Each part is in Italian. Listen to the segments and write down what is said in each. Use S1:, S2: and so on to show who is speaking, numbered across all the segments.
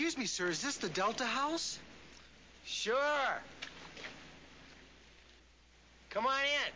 S1: Excuse me, sir, is this the Delta House?
S2: Sure. Come on in.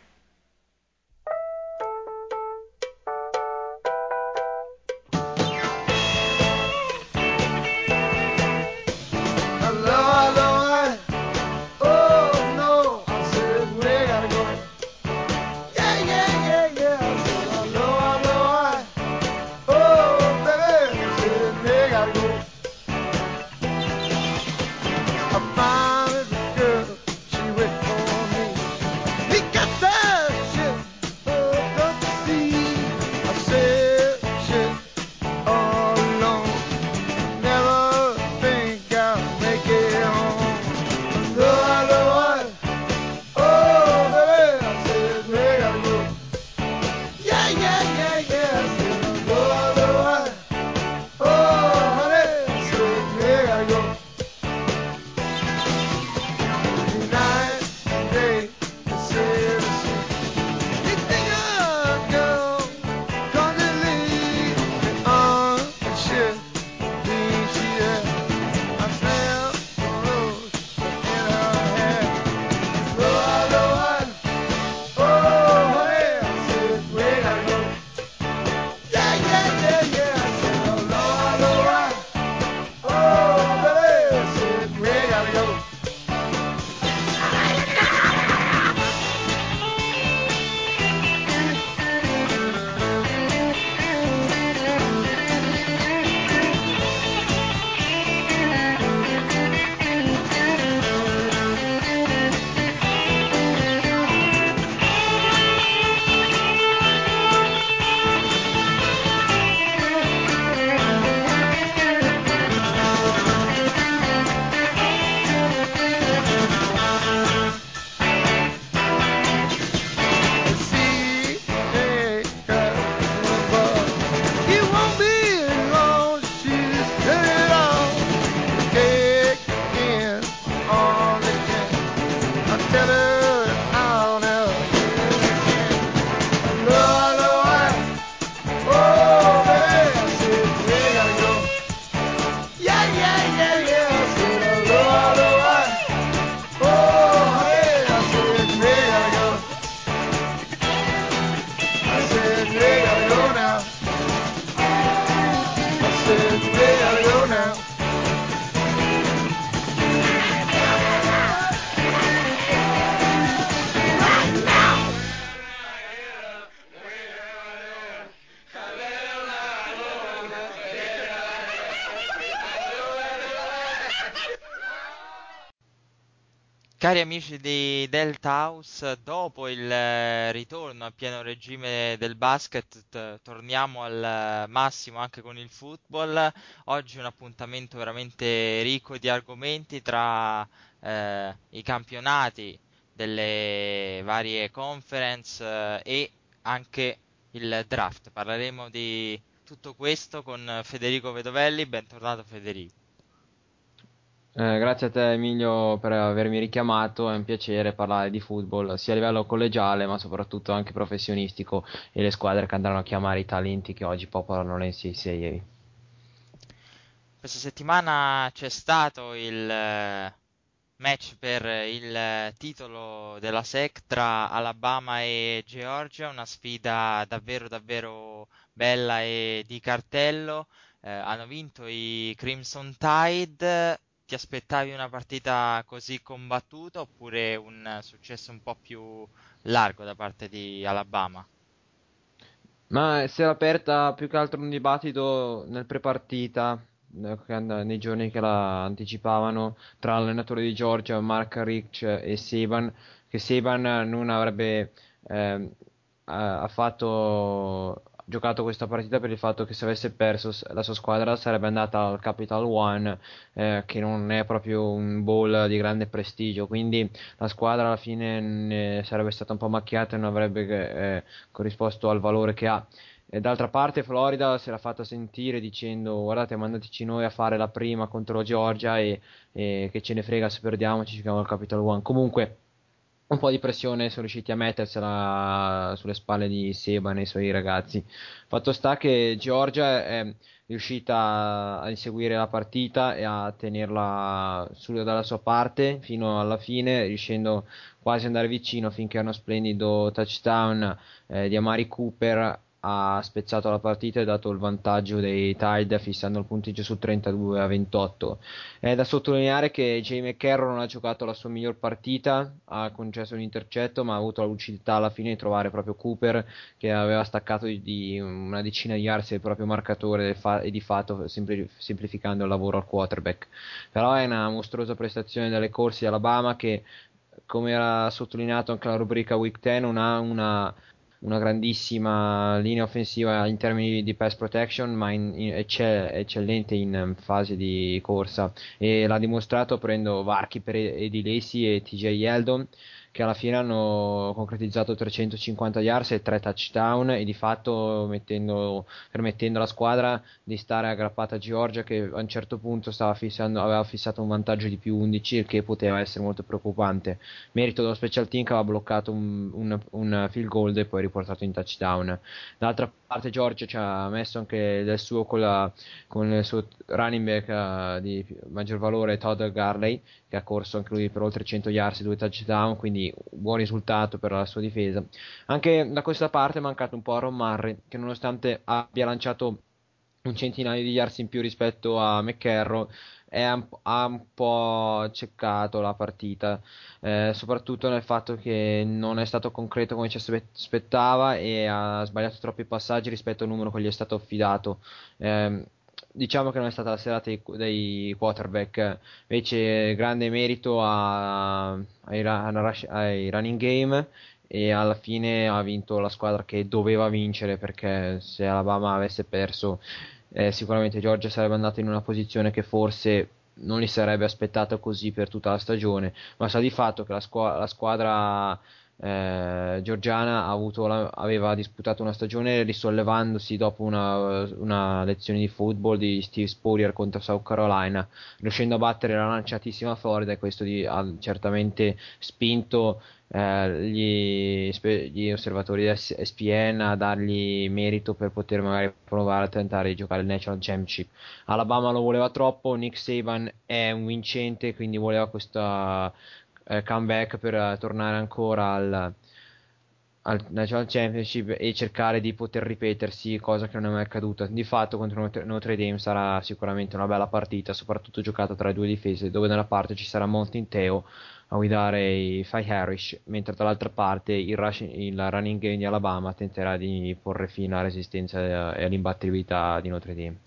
S3: Cari amici di Delta House, dopo il eh, ritorno a pieno regime del basket, torniamo al eh, massimo anche con il football. Oggi un appuntamento veramente ricco di argomenti tra eh, i campionati delle varie conference eh, e anche il draft. Parleremo di tutto questo con Federico Vedovelli. Bentornato Federico.
S4: Eh, grazie a te Emilio per avermi richiamato, è un piacere parlare di football sia a livello collegiale ma soprattutto anche professionistico e le squadre che andranno a chiamare i talenti che oggi popolano le NCAA.
S3: Questa settimana c'è stato il eh, match per il eh, titolo della SEC tra Alabama e Georgia, una sfida davvero davvero bella e di cartello. Eh, hanno vinto i Crimson Tide. Ti aspettavi una partita così combattuta oppure un successo un po' più largo da parte di Alabama?
S4: Ma si era aperta più che altro un dibattito nel prepartita, eh, nei giorni che la anticipavano, tra l'allenatore di Georgia, Mark Rich e Saban, che Saban non avrebbe ehm, ha ha fatto giocato questa partita per il fatto che se avesse perso la sua squadra sarebbe andata al Capital One, eh, che non è proprio un bowl di grande prestigio, quindi la squadra alla fine ne sarebbe stata un po' macchiata e non avrebbe eh, corrisposto al valore che ha. E d'altra parte Florida se l'ha fatta sentire dicendo guardate mandateci noi a fare la prima contro Georgia e, e che ce ne frega se perdiamo ci giochiamo al Capital One. Comunque un po' di pressione sono riusciti a mettersela sulle spalle di Seban e i suoi ragazzi. Fatto sta che Georgia è riuscita a inseguire la partita e a tenerla su, dalla sua parte fino alla fine, riuscendo quasi ad andare vicino finché uno splendido touchdown eh, di Amari Cooper ha spezzato la partita e dato il vantaggio dei Tide fissando il punteggio su 32 a 28. È da sottolineare che Jay McCarroll non ha giocato la sua miglior partita, ha concesso un intercetto ma ha avuto la lucidità alla fine di trovare proprio Cooper che aveva staccato di, di una decina di yards il proprio marcatore e di fatto sempli- semplificando il lavoro al quarterback. Però è una mostruosa prestazione delle corse di Alabama che come era sottolineato anche la rubrica Week 10 non ha una una grandissima linea offensiva in termini di pass protection, ma in, in, ecce, eccellente in fase di corsa. E l'ha dimostrato prendendo varchi per Eddie Lacey e TJ Yeldon che alla fine hanno concretizzato 350 yards e 3 touchdown e di fatto mettendo, permettendo alla squadra di stare aggrappata a Georgia che a un certo punto fissando, aveva fissato un vantaggio di più 11 il che poteva essere molto preoccupante. Merito dello special team che aveva bloccato un, un, un field goal e poi riportato in touchdown. Dall'altra parte Georgia ci ha messo anche del suo con, la, con il suo running back uh, di maggior valore Todd Garley che ha corso anche lui per oltre 100 yards e due touchdown, quindi buon risultato per la sua difesa. Anche da questa parte è mancato un po' a Ron Murray, che nonostante abbia lanciato un centinaio di yards in più rispetto a McCarroll, ha un po' ceccato la partita, eh, soprattutto nel fatto che non è stato concreto come ci aspettava e ha sbagliato troppi passaggi rispetto al numero che gli è stato affidato. Eh, diciamo che non è stata la serata dei, dei quarterback, invece grande merito a, ai, ai running game e alla fine ha vinto la squadra che doveva vincere perché se Alabama avesse perso eh, sicuramente Georgia sarebbe andata in una posizione che forse non gli sarebbe aspettata così per tutta la stagione, ma sa di fatto che la, squ- la squadra eh, Giorgiana la, aveva disputato una stagione risollevandosi dopo una, una, lezione di football di Steve Spurrier contro South Carolina, riuscendo a battere la lanciatissima Florida e questo di, ha certamente spinto eh, gli, gli, osservatori di SPN a dargli merito per poter magari provare a tentare di giocare il National Championship. Alabama lo voleva troppo, Nick Saban è un vincente, quindi voleva questa eh, comeback per uh, tornare ancora al, al, National Championship e cercare di poter ripetersi, cosa che non è mai accaduta. Di fatto contro Notre, Dame sarà sicuramente una bella partita, soprattutto giocata tra le due difese, dove da una parte ci sarà Monty Teo a guidare i Fai Harris, mentre dall'altra parte il, rush, il, running game di Alabama tenterà di porre fine alla resistenza e all'imbattibilità di Notre Dame.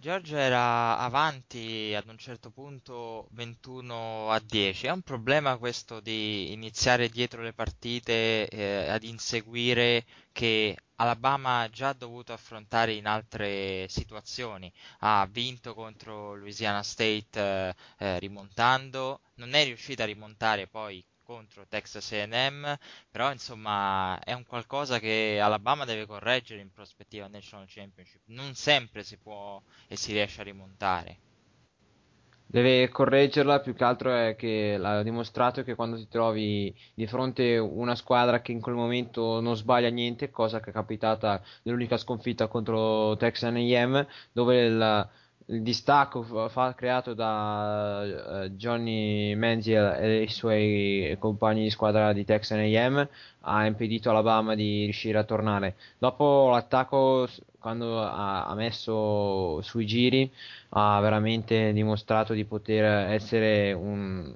S3: Georgia era avanti ad un certo punto 21 a 10. È un problema questo di iniziare dietro le partite eh, ad inseguire che Alabama ha già dovuto affrontare in altre situazioni. Ha vinto contro Louisiana State eh, eh, rimontando, non è riuscita a rimontare poi contro Texas A&M, però insomma è un qualcosa che Alabama deve correggere in prospettiva National Championship. Non sempre si può e si riesce a rimontare.
S4: Deve correggerla, più che altro è che l'ha dimostrato che quando ti trovi di fronte una squadra che in quel momento non sbaglia niente, cosa che è capitata nell'unica sconfitta contro Texas A&M, dove il il distacco fa, creato da uh, Johnny Manziel e i suoi compagni di squadra di Texan AM ha impedito Alabama di riuscire a tornare. Dopo l'attacco, quando ha, ha messo sui giri, ha veramente dimostrato di poter essere un,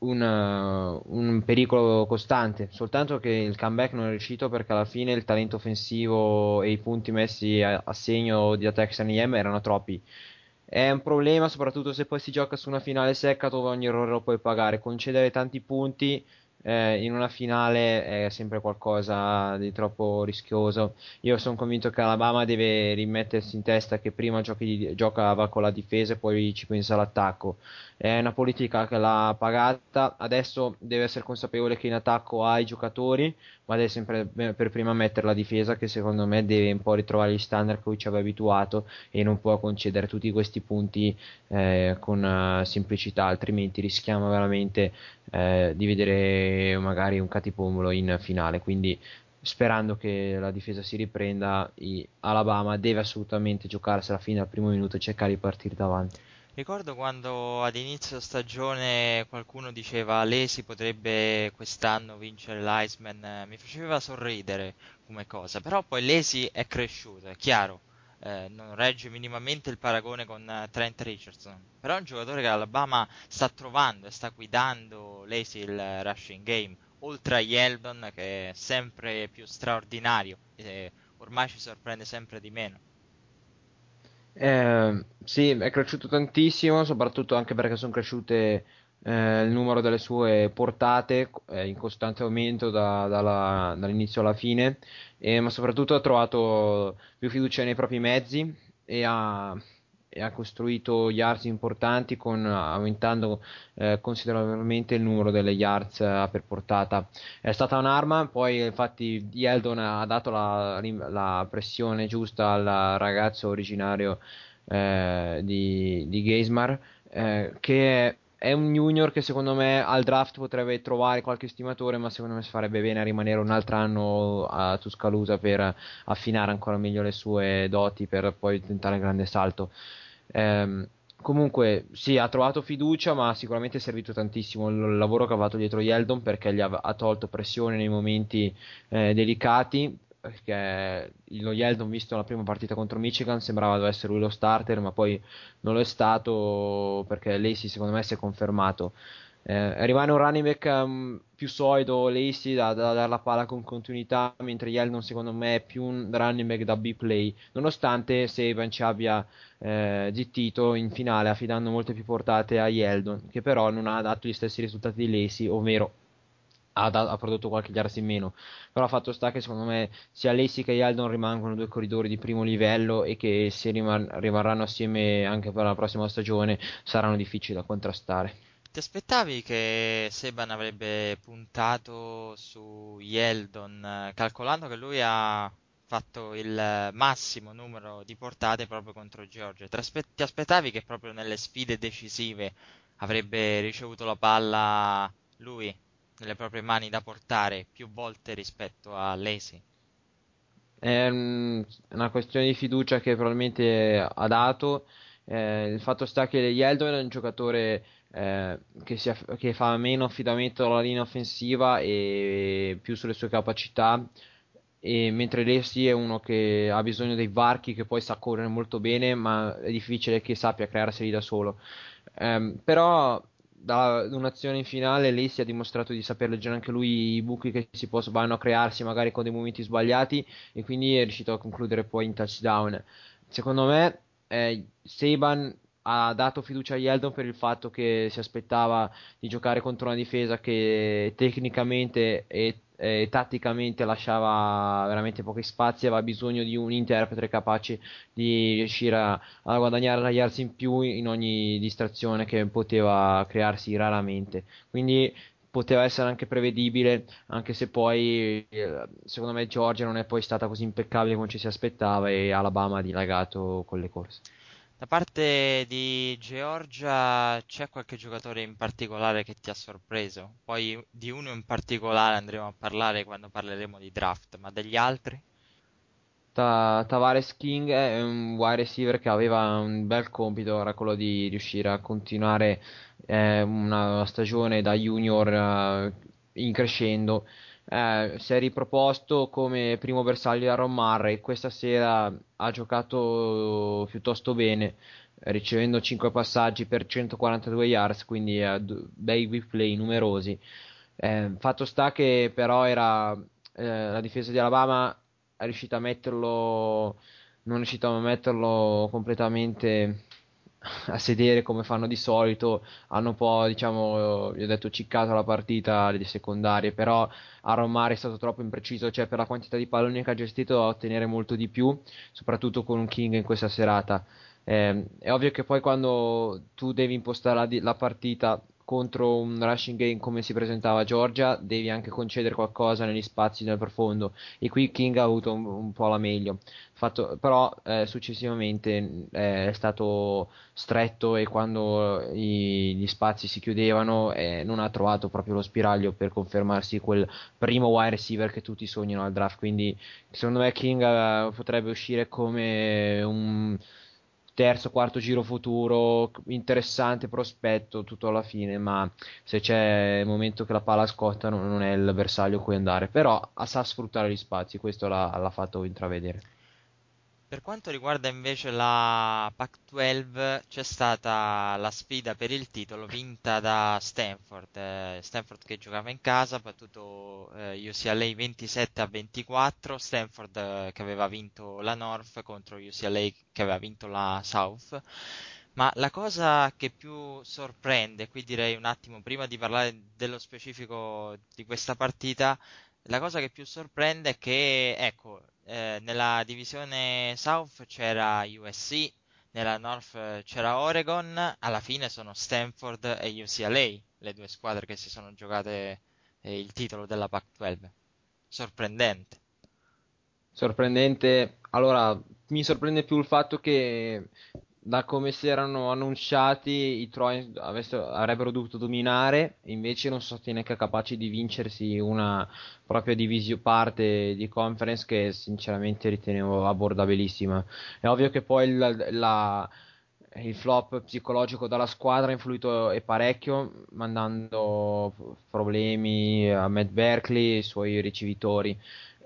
S4: un, un, pericolo costante, soltanto che il comeback non è riuscito perché alla fine il talento offensivo e i punti messi a, a segno di Texan IM erano troppi. È un problema soprattutto se poi si gioca su una finale secca dove ogni errore lo puoi pagare. Concedere tanti punti eh, in una finale è sempre qualcosa di troppo rischioso. Io sono convinto che Alabama deve rimettersi in testa che prima giochi, giocava con la difesa e poi ci pensa all'attacco. È una politica che l'ha pagata, adesso deve essere consapevole che in attacco ha i giocatori, ma deve sempre per prima mettere la difesa che secondo me deve un po' ritrovare gli standard cui ci aveva abituato e non può concedere tutti questi punti eh, con uh, semplicità, altrimenti rischiamo veramente eh, di vedere magari un catipomolo in finale. Quindi sperando che la difesa si riprenda, Alabama deve assolutamente giocarsela fino al primo minuto e cercare di partire davanti.
S3: Ricordo quando ad inizio stagione qualcuno diceva Lesi potrebbe quest'anno vincere l'Iceman, mi faceva sorridere come cosa, però poi Lesi è cresciuto, è chiaro, eh, non regge minimamente il paragone con eh, Trent Richardson, però è un giocatore che Alabama sta trovando e sta guidando Lesi il rushing game, oltre a Yeldon che è sempre più straordinario e ormai ci sorprende sempre di meno.
S4: Eh, sì, è cresciuto tantissimo, soprattutto anche perché sono cresciute eh, il numero delle sue portate è in costante aumento da, dalla, dall'inizio alla fine, eh, ma soprattutto ha trovato più fiducia nei propri mezzi e ha, e ha costruito yards importanti con, aumentando eh, considerevolmente il numero delle yards eh, per portata. È stata un'arma, poi infatti Yeldon ha dato la, la pressione giusta al ragazzo originario eh, di, di Geismar, eh, che è un junior che secondo me al draft potrebbe trovare qualche stimatore, ma secondo me si farebbe bene a rimanere un altro anno a Tuscaloosa per affinare ancora meglio le sue doti per poi tentare il grande salto. Ehm, comunque, sì, ha trovato fiducia, ma sicuramente è servito tantissimo il lavoro che ha fatto dietro Yeldon perché gli ha, ha tolto pressione nei momenti eh, delicati. Perché lo Yeldon, visto la prima partita contro Michigan, sembrava essere lui lo starter, ma poi non lo è stato perché Lacey, secondo me, si è confermato. Eh, rimane un running back um, più solido Lacey da, da, dare la palla con continuità, mentre Yeldon secondo me è più un running back da B-play, nonostante Saban ci abbia eh, zittito in finale affidando molte più portate a Yeldon, che però non ha dato gli stessi risultati di Lacey, ovvero ha, da, ha, prodotto qualche yards in meno. Però fatto sta che secondo me sia Lacey che Yeldon rimangono due corridori di primo livello e che se rimar- rimarranno assieme anche per la prossima stagione saranno difficili da contrastare.
S3: Ti aspettavi che Seban avrebbe puntato su Yeldon, calcolando che lui ha fatto il massimo numero di portate proprio contro Georgia? Ti aspettavi che proprio nelle sfide decisive avrebbe ricevuto la palla lui nelle proprie mani da portare più volte rispetto a Lacey?
S4: È una questione di fiducia che probabilmente ha dato. Eh, il fatto sta che Yeldon è un giocatore eh, che, si, che, fa meno affidamento alla linea offensiva e più sulle sue capacità. E mentre Lessi è uno che ha bisogno dei varchi, che poi sa correre molto bene, ma è difficile che sappia crearseli da solo. Eh, però da un'azione in finale Lessi ha dimostrato di saper leggere anche lui i buchi che si possono, vanno a crearsi magari con dei momenti sbagliati e quindi è riuscito a concludere poi in touchdown. Secondo me eh, Saban ha dato fiducia a Yeldon per il fatto che si aspettava di giocare contro una difesa che tecnicamente e, e tatticamente lasciava veramente pochi spazi, aveva bisogno di un interprete capace di riuscire a, a guadagnare yards in più in ogni distrazione che poteva crearsi raramente. Quindi poteva essere anche prevedibile, anche se poi eh, secondo me Georgia non è poi stata così impeccabile come ci si aspettava e Alabama ha dilagato con le corse.
S3: Da parte di Georgia c'è qualche giocatore in particolare che ti ha sorpreso? Poi di uno in particolare andremo a parlare quando parleremo di draft, ma degli altri?
S4: Ta- Tavares King è un wide receiver che aveva un bel compito, era quello di riuscire a continuare eh, una stagione da junior eh, in crescendo eh, si è riproposto come primo bersaglio da Ron Murray. Questa sera ha giocato piuttosto bene, ricevendo 5 passaggi per 142 yards, quindi eh, bei big play numerosi. Eh, fatto sta che però era eh, la difesa di Alabama è riuscita a metterlo non è riuscita a metterlo completamente a sedere come fanno di solito, hanno un po', diciamo, vi ho detto, ciccato la partita le secondarie, però a è stato troppo impreciso, cioè per la quantità di palloni che ha gestito da ottenere molto di più, soprattutto con un King in questa serata. Eh, è ovvio che poi quando tu devi impostare la, la partita contro un rushing game come si presentava a Georgia, devi anche concedere qualcosa negli spazi nel profondo. E qui King ha avuto un, un po' la meglio. Fatto, però eh, successivamente eh, è stato stretto e quando i, gli spazi si chiudevano eh, non ha trovato proprio lo spiraglio per confermarsi quel primo wide receiver che tutti sognano al draft. Quindi secondo me King eh, potrebbe uscire come un terzo, quarto giro futuro, interessante prospetto tutto alla fine, ma se c'è il momento che la palla scotta non, non è il bersaglio cui andare, però sa sfruttare gli spazi, questo l'ha, l'ha fatto intravedere.
S3: Per quanto riguarda invece la Pac-12, c'è stata la sfida per il titolo vinta da Stanford. Eh, Stanford che giocava in casa, ha battuto eh, UCLA 27 a 24. Stanford eh, che aveva vinto la North contro UCLA che aveva vinto la South. Ma la cosa che più sorprende, qui direi un attimo prima di parlare dello specifico di questa partita, la cosa che più sorprende è che, ecco, eh, nella divisione South c'era USC, nella North c'era Oregon, alla fine sono Stanford e UCLA, le due squadre che si sono giocate eh, il titolo della Pac-12. Sorprendente.
S4: Sorprendente, allora mi sorprende più il fatto che da come si erano annunciati i Troy avrebbero dovuto dominare, invece non sono stati neanche capaci di vincersi una propria division parte di conference che sinceramente ritenevo abbordabilissima. È ovvio che poi la, la, il flop psicologico dalla squadra ha influito e parecchio, mandando problemi a Matt Berkeley e ai suoi ricevitori.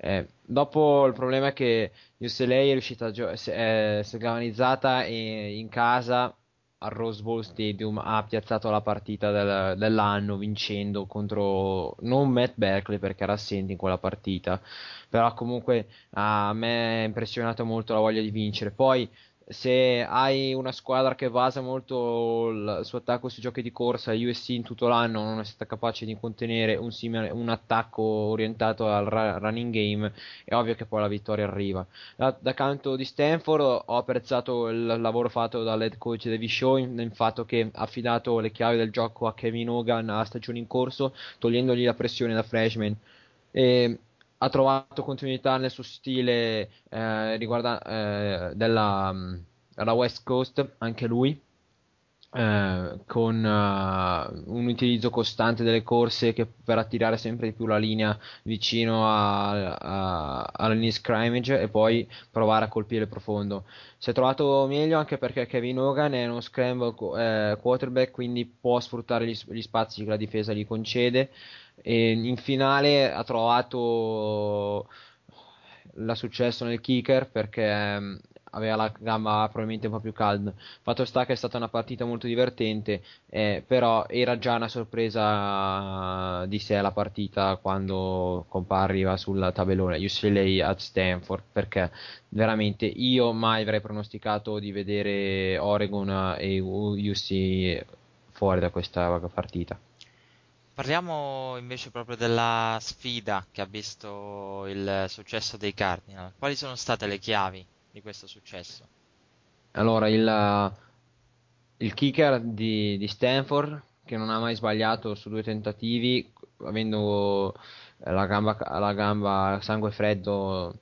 S4: Eh, dopo il problema è che UCLA è riuscita a gio- si è, si è galvanizzata e in casa al Rose Bowl Stadium ha piazzato la partita del, dell'anno vincendo contro non Matt Berkeley perché era assente in quella partita. Però comunque a me è impressionato molto la voglia di vincere. Poi se hai una squadra che basa molto il suo attacco sui giochi di corsa, USC in tutto l'anno non è stata capace di contenere un, simile, un attacco orientato al ra- running game, è ovvio che poi la vittoria arriva. Da, da, canto di Stanford ho apprezzato il lavoro fatto dall'head coach David Shaw nel fatto che ha affidato le chiavi del gioco a Kevin Hogan a stagione in corso, togliendogli la pressione da freshman. E ha trovato continuità nel suo stile eh, riguarda, eh, della, della, West Coast, anche lui, eh, con uh, un utilizzo costante delle corse che per attirare sempre di più la linea vicino a, a, alla linea scrimmage e poi provare a colpire profondo. Si è trovato meglio anche perché Kevin Hogan è uno scramble eh, quarterback, quindi può sfruttare gli, gli spazi che la difesa gli concede e in finale ha trovato la successo nel kicker perché ehm, aveva la gamba probabilmente un po' più calda. Fatto sta che è stata una partita molto divertente, eh, però era già una sorpresa di sé la partita quando compariva sul tabellone UCLA at Stanford, perché veramente io mai avrei pronosticato di vedere Oregon e UC fuori da questa partita.
S3: Parliamo invece proprio della sfida che ha visto il successo dei Cardinal. Quali sono state le chiavi di questo successo?
S4: Allora, il, il kicker di, di, Stanford, che non ha mai sbagliato su due tentativi, avendo la gamba, la gamba sangue freddo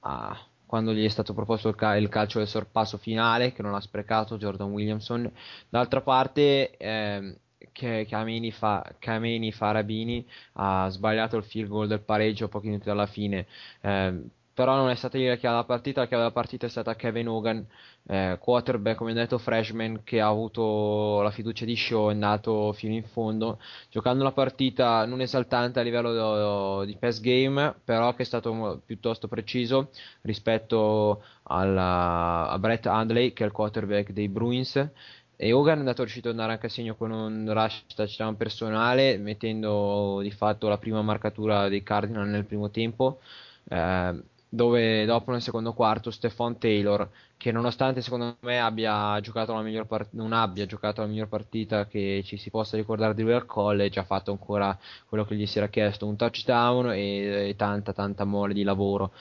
S4: a, quando gli è stato proposto il, cal- il, calcio del sorpasso finale, che non ha sprecato Jordan Williamson. D'altra parte... Eh, che Kameni, fa, Kameni Farabini ha sbagliato il field goal del pareggio pochi minuti dalla fine. Eh, però non è stata lì la chiave della partita, la chiave della partita è stata Kevin Hogan, eh, quarterback come detto freshman che ha avuto la fiducia di Shaw, è andato fino in fondo, giocando una partita non esaltante a livello di pass game, però che è stato piuttosto preciso rispetto alla, a Brett Handley che è il quarterback dei Bruins e Hogan è andato riuscito ad andare anche a segno con un rush touchdown personale, mettendo di fatto la prima marcatura dei Cardinal nel primo tempo. Eh, dove dopo nel secondo quarto Stefan Taylor, che nonostante secondo me abbia part- non abbia giocato la miglior partita che ci si possa ricordare di lui al college, ha fatto ancora quello che gli si era chiesto, un touchdown e, e tanta tanta mole di lavoro.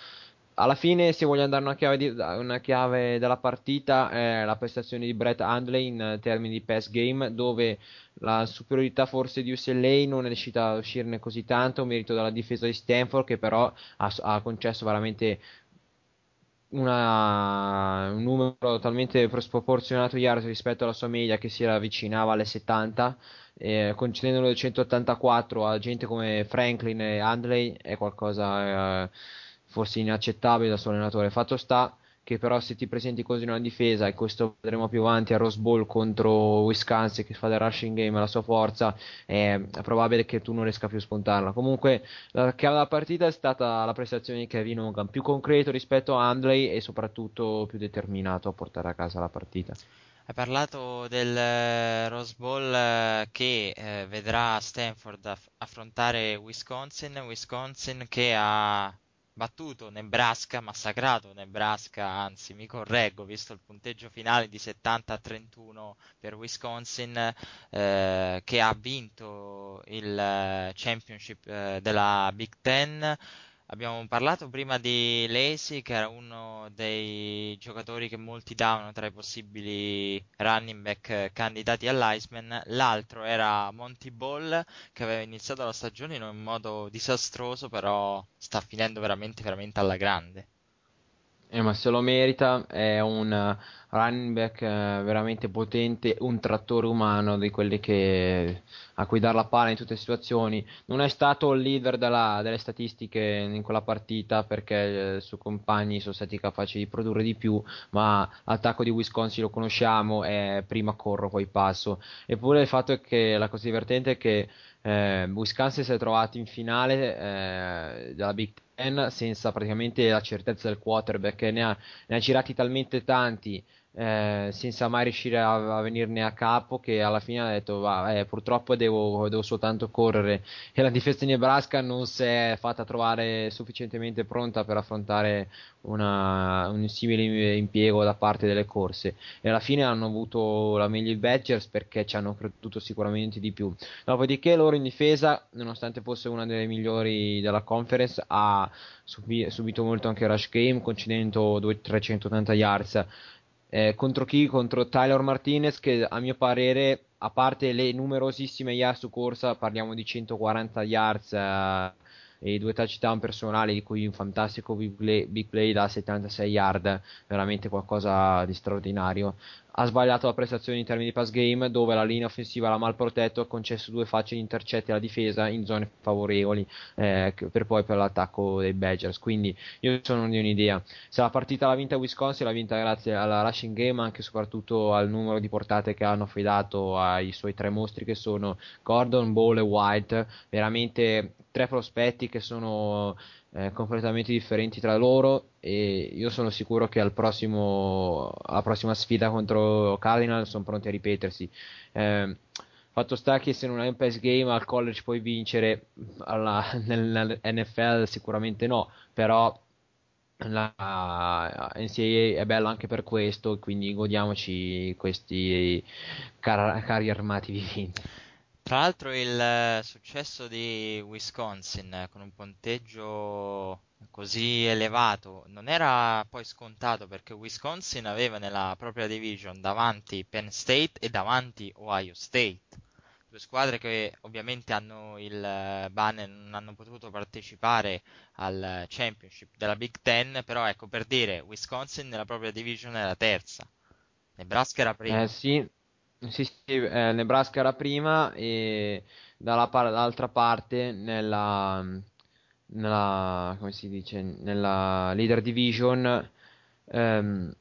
S4: Alla fine, se voglio andare una chiave, di, una chiave della partita, è la prestazione di Brett Handley in termini di pass game, dove la superiorità forse di UCLA non è riuscita a uscirne così tanto, merito della difesa di Stanford, che però ha, ha concesso veramente una, un numero talmente sproporzionato di yards rispetto alla sua media che si avvicinava alle 70 eh, concedendolo del 184 a gente come Franklin e Handley è qualcosa eh, forse inaccettabile dal suo allenatore. Fatto sta che però se ti presenti così in una difesa e questo vedremo più avanti a Rose Bowl contro Wisconsin che fa del rushing game la sua forza è, probabile che tu non riesca più a spuntarla. Comunque la chiave della partita è stata la prestazione di Kevin Hogan più concreto rispetto a Handley e soprattutto più determinato a portare a casa la partita.
S3: Hai parlato del eh, Rose Bowl eh, che eh, vedrà Stanford aff- affrontare Wisconsin, Wisconsin che ha battuto Nebraska, massacrato Nebraska, anzi mi correggo, visto il punteggio finale di 70 a 31 per Wisconsin, eh, che ha vinto il eh, championship eh, della Big Ten. Abbiamo parlato prima di Lacy, che era uno dei giocatori che molti davano tra i possibili running back candidati all'Iceman. L'altro era Monty Ball, che aveva iniziato la stagione in un modo disastroso, però sta finendo veramente, veramente alla grande.
S4: Eh, ma se lo merita, è un running back eh, veramente potente, un trattore umano di quelli che a cui dare la palla in tutte le situazioni. Non è stato il leader della, delle statistiche in quella partita perché eh, i suoi compagni sono stati capaci di produrre di più, ma l'attacco di Wisconsin lo conosciamo, è prima corro poi passo. Eppure il fatto è che la cosa divertente è che eh, Wisconsin si è trovato in finale eh, della Big Ten senza praticamente la certezza del quarterback, ne ha, ne ha girati talmente tanti eh, senza mai riuscire a, a, venirne a capo che alla fine ha detto va, eh, purtroppo devo, devo, soltanto correre. E la difesa di Nebraska non si è fatta trovare sufficientemente pronta per affrontare una, un simile impiego da parte delle corse. E alla fine hanno avuto la meglio i Badgers perché ci hanno creduto sicuramente di più. Dopodiché loro in difesa nonostante fosse una delle migliori della conference ha subi, subito molto anche rush game concedendo 380 yards eh, contro chi? Contro Tyler Martinez che a mio parere, a parte le numerosissime yards su corsa, parliamo di 140 yards eh, e due touchdown personali di cui un fantastico big play, big play da 76 yard, veramente qualcosa di straordinario ha sbagliato la prestazione in termini di pass game dove la linea offensiva l'ha mal protetto ha concesso due facili intercetti alla difesa in zone favorevoli eh, per poi per l'attacco dei Badgers. Quindi io sono di un'idea. Se la partita l'ha vinta Wisconsin l'ha vinta grazie alla rushing game ma anche e soprattutto al numero di portate che hanno affidato ai suoi tre mostri che sono Gordon, Ball e White. Veramente tre prospetti che sono eh, completamente differenti tra loro e io sono sicuro che al prossimo, alla prossima sfida contro Cardinal sono pronti a ripetersi. Eh, fatto sta che se non hai un pass game al college puoi vincere, alla, nell'NFL sicuramente no, però la NCAA è bella anche per questo, quindi godiamoci questi car- carri armati viventi.
S3: Tra l'altro il eh, successo di Wisconsin eh, con un punteggio così elevato non era poi scontato perché Wisconsin aveva nella propria division davanti Penn State e davanti Ohio State, due squadre che ovviamente hanno il eh, ban e non hanno potuto partecipare al championship della Big Ten, però ecco per dire Wisconsin nella propria division era terza, Nebraska era prima.
S4: Eh sì, sì, sì eh, Nebraska era prima e dalla par- dall'altra parte nella, nella, come si dice, nella leader division ehm,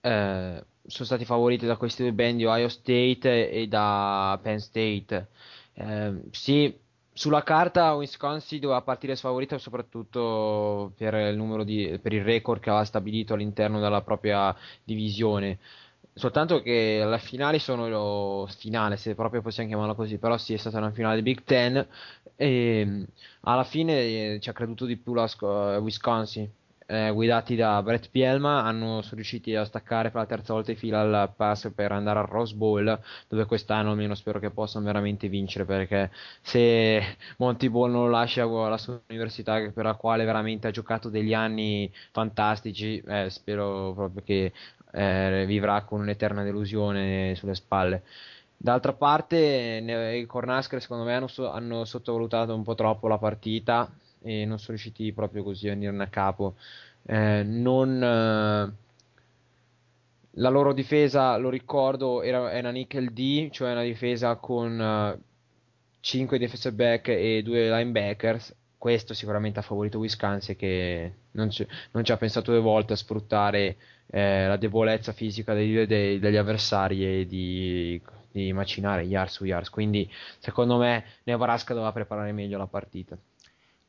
S4: eh, sono stati favoriti da questi due band di Ohio State e da Penn State. Eh, sì, sulla carta Wisconsin doveva partire sfavorita soprattutto per il, di, per il record che aveva stabilito all'interno della propria divisione. Soltanto che la finale sono lo finale, se proprio possiamo chiamarla così, però sì, è stata una finale Big Ten e alla fine eh, ci ha creduto di più la Wisconsin. eh, guidati da Brett Bielma, hanno sono riusciti a staccare per la terza volta in fila il pass per andare al Rose Bowl, dove quest'anno almeno spero che possano veramente vincere, perché se Monty Ball non lo lascia alla sua università, per la quale veramente ha giocato degli anni fantastici, eh, spero proprio che eh, vivrà con un'eterna delusione sulle spalle. D'altra parte, i Cornascher secondo me hanno, so- hanno, sottovalutato un po' troppo la partita e non sono riusciti proprio così a venirne a capo. Eh, non, eh, la loro difesa, lo ricordo, era, era nickel D, cioè una difesa con uh, 5 defensive back e 2 linebackers. Questo sicuramente ha favorito Wisconsin che non ci, non ci ha pensato due volte a sfruttare eh, la debolezza fisica dei, dei, degli avversari e di, di macinare yard su yards. Quindi, secondo me, Nebraska doveva preparare meglio la partita.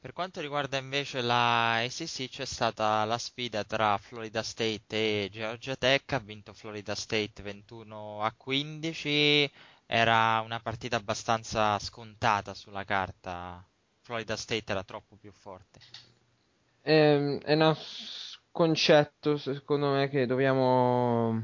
S3: Per quanto riguarda invece la SEC c'è stata la sfida tra Florida State e Georgia Tech, ha vinto Florida State 21 a 15, era una partita abbastanza scontata sulla carta, Florida State era troppo più forte.
S4: È, ehm, è un concetto secondo me che dobbiamo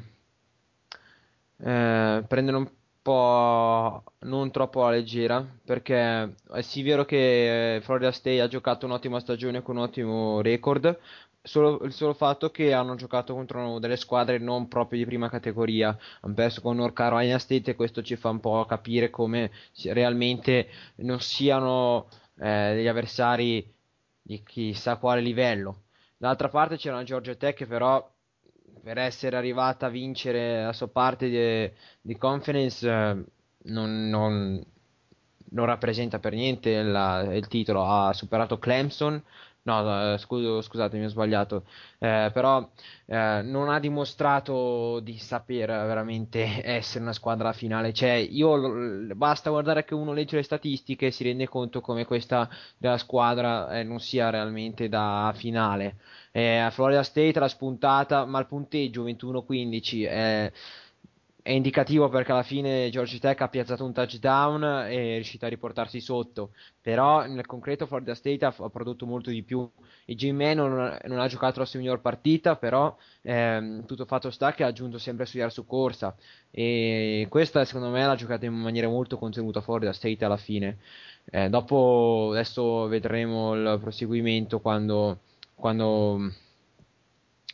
S4: eh, prendere un po' non troppo alla leggera perché è sì vero che Florida State ha giocato un'ottima stagione con un ottimo record Solo, il solo fatto che hanno giocato contro delle squadre non proprio di prima categoria, hanno perso con North Carolina State e questo ci fa un po' capire come realmente non siano eh, degli avversari di chissà quale livello. D'altra parte c'era una Georgia Tech che però per essere arrivata a vincere la sua parte di, di conference eh, non, non, non, rappresenta per niente la, il titolo. Ha superato Clemson. No, eh, scuso, scusatemi, ho sbagliato. Eh, però eh, non ha dimostrato di saper veramente essere una squadra finale. Cioè, io basta guardare che uno legge le statistiche e si rende conto come questa della squadra eh, non sia realmente da finale. Eh, a Florida State la spuntata, ma il punteggio 21-15 è, indicativo perché alla fine Georgia Tech ha piazzato un touchdown e è riuscita a riportarsi sotto. Però nel concreto Florida State ha, ha prodotto molto di più. Jim May non, non, ha giocato la sua miglior partita, però ehm, tutto fatto sta che ha aggiunto sempre su yard su corsa. E questa secondo me l'ha giocata in maniera molto contenuta Florida State alla fine. Eh, dopo adesso vedremo il proseguimento quando quando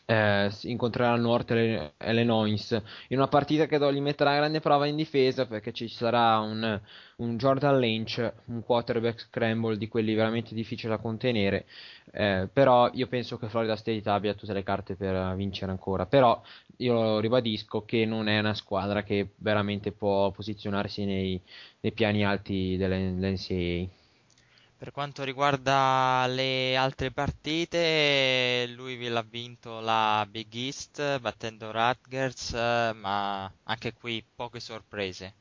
S4: eh, incontrerà North e Illinois in una partita che gli metterà grande prova in difesa perché ci sarà un, un Jordan Lynch, un quarterback scramble di quelli veramente difficili da contenere. Eh, però io penso che Florida State abbia tutte le carte per vincere ancora. Però io ribadisco che non è una squadra che veramente può posizionarsi nei, nei piani alti dell'NCAA.
S3: Per quanto riguarda le altre partite, Louisville ha vinto la Big East battendo Rutgers, ma anche qui poche sorprese.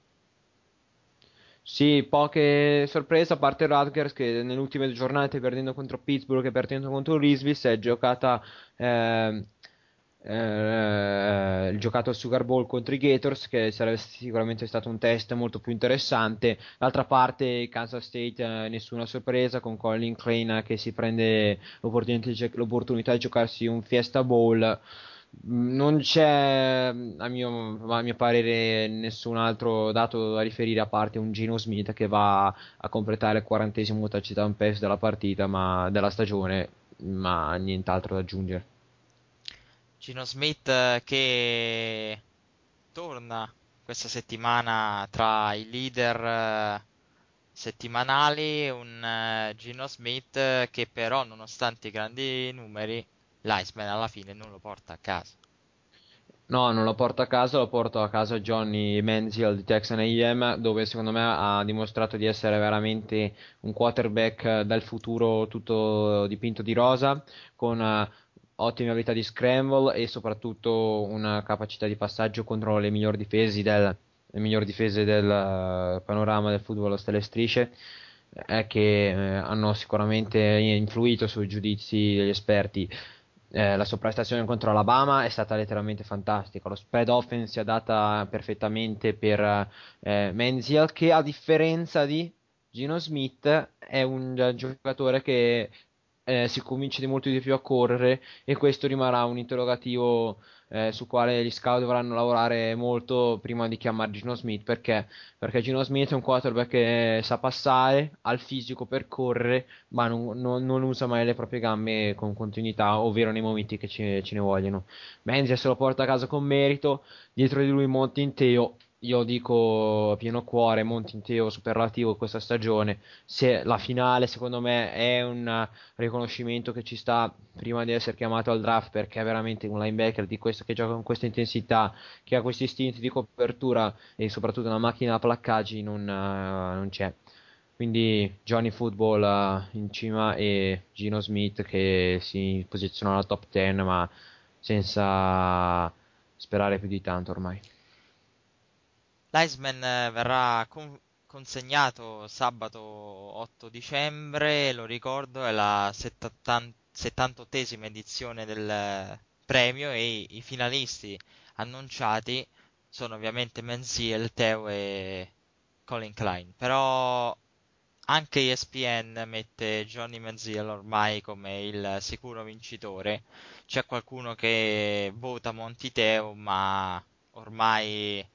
S4: Sì, poche sorprese, a parte Rutgers che nelle ultime giornate perdendo contro Pittsburgh e perdendo contro Louisville si è giocata eh, eh, giocato al Sugar Bowl contro i Gators che sarebbe sicuramente stato un test molto più interessante. D'altra parte Kansas State eh, nessuna sorpresa con Colin Crane che si prende l'opportunità, l'opportunità di giocarsi un Fiesta Bowl. Non c'è a mio, a mio, parere nessun altro dato da riferire a parte un Gino Smith che va a completare il quarantesimo touchdown pass della partita ma, della stagione ma nient'altro da aggiungere
S3: Gino Smith eh, che torna questa settimana tra i leader eh, settimanali, un eh, Gino Smith che però nonostante i grandi numeri, l'Iceman alla fine non lo porta a casa.
S4: No, non lo porta a casa, lo porta a casa Johnny Manziel di Texan AM, dove secondo me ha dimostrato di essere veramente un quarterback dal futuro tutto dipinto di rosa, con ottime abilità di scramble e soprattutto una capacità di passaggio contro le migliori difese del, le migliori difese del uh, panorama del football stelle strisce è che eh, hanno sicuramente influito sui giudizi degli esperti. Eh, la sua prestazione contro Alabama è stata letteralmente fantastica. Lo spread offense si è adatta perfettamente per eh, Menziel, che a differenza di Gino Smith è un giocatore che eh, si comincia di molto di più a correre e questo rimarrà un interrogativo eh, su quale gli scout dovranno lavorare molto prima di chiamare Gino Smith perché? perché Gino Smith è un quarterback che sa passare, ha il fisico per correre ma non, non, non usa mai le proprie gambe con continuità ovvero nei momenti che ce, ce ne vogliono Menzies se lo porta a casa con merito dietro di lui Monti in Teo io dico a pieno cuore Montinteo superlativo questa stagione. Se la finale, secondo me, è un riconoscimento che ci sta prima di essere chiamato al draft perché è veramente un linebacker di questo che gioca con questa intensità, che ha questi istinti di copertura e soprattutto una macchina da placcaggi non, uh, non c'è. Quindi Johnny Football uh, in cima e Gino Smith che si posiziona alla top 10 ma senza sperare più di tanto ormai.
S3: L'Iceman eh, verrà con- consegnato sabato 8 dicembre, lo ricordo, è la 78esima edizione del premio e i finalisti annunciati sono ovviamente Menzies, Teo e Colin Klein. Però anche ESPN mette Johnny Manziel ormai come il sicuro vincitore. C'è qualcuno che vota Montiteo, ma ormai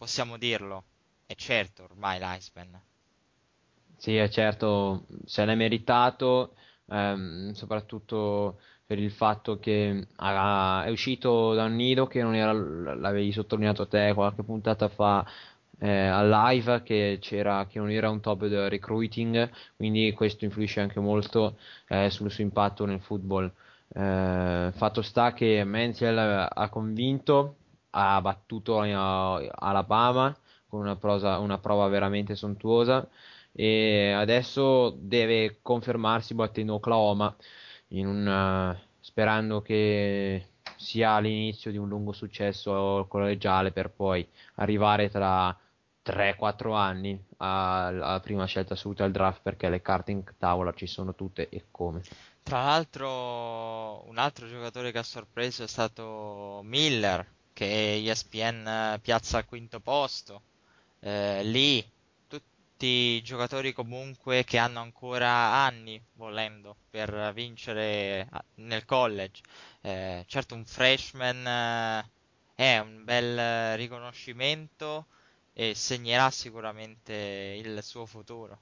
S3: possiamo dirlo. È certo ormai l'Iceman.
S4: Sì, è certo, se l'è meritato, ehm, soprattutto per il fatto che ha, è uscito da un nido che non era, l'avevi sottolineato te qualche puntata fa eh, al live che, che non era un top del recruiting, quindi questo influisce anche molto eh, sul suo impatto nel football. Eh, fatto sta che Menziel ha convinto ha battuto Alabama con una, prosa, una prova veramente sontuosa e adesso deve confermarsi battendo Oklahoma un, sperando che sia l'inizio di un lungo successo collegiale per poi arrivare tra 3-4 anni alla prima scelta assoluta al draft perché le carte in tavola ci sono tutte e come.
S3: Tra l'altro un altro giocatore che ha sorpreso è stato Miller che ESPN piazza al quinto posto. Eh, lì tutti giocatori comunque che hanno ancora anni, volendo, per vincere nel college. Eh, certo un freshman eh, è un bel riconoscimento e segnerà sicuramente il suo futuro.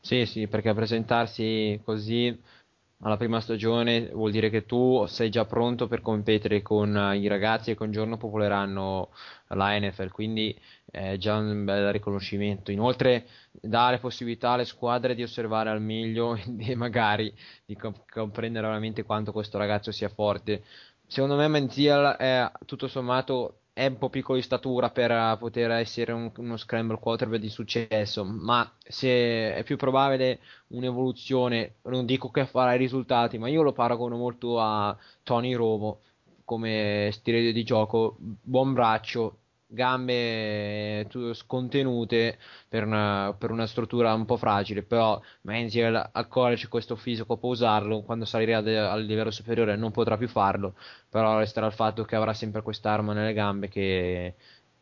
S4: Sì, sì, perché presentarsi così alla prima stagione vuol dire che tu sei già pronto per competere con eh, i ragazzi che un giorno popoleranno la NFL, quindi è già un bel riconoscimento. Inoltre dare possibilità alle squadre di osservare al meglio e magari di comp- comprendere veramente quanto questo ragazzo sia forte. Secondo me Menziel è tutto sommato è un po' piccolo di statura per uh, poter essere un, uno scramble quarterback di successo, ma se è più probabile un'evoluzione, non dico che farà i risultati, ma io lo paragono molto a Tony Romo come stile di gioco, buon braccio, gambe scontenute per una, per una, struttura un po' fragile, però Menziel al college questo fisico può usarlo, quando salirà de- al livello superiore non potrà più farlo, però resterà il fatto che avrà sempre quest'arma nelle gambe che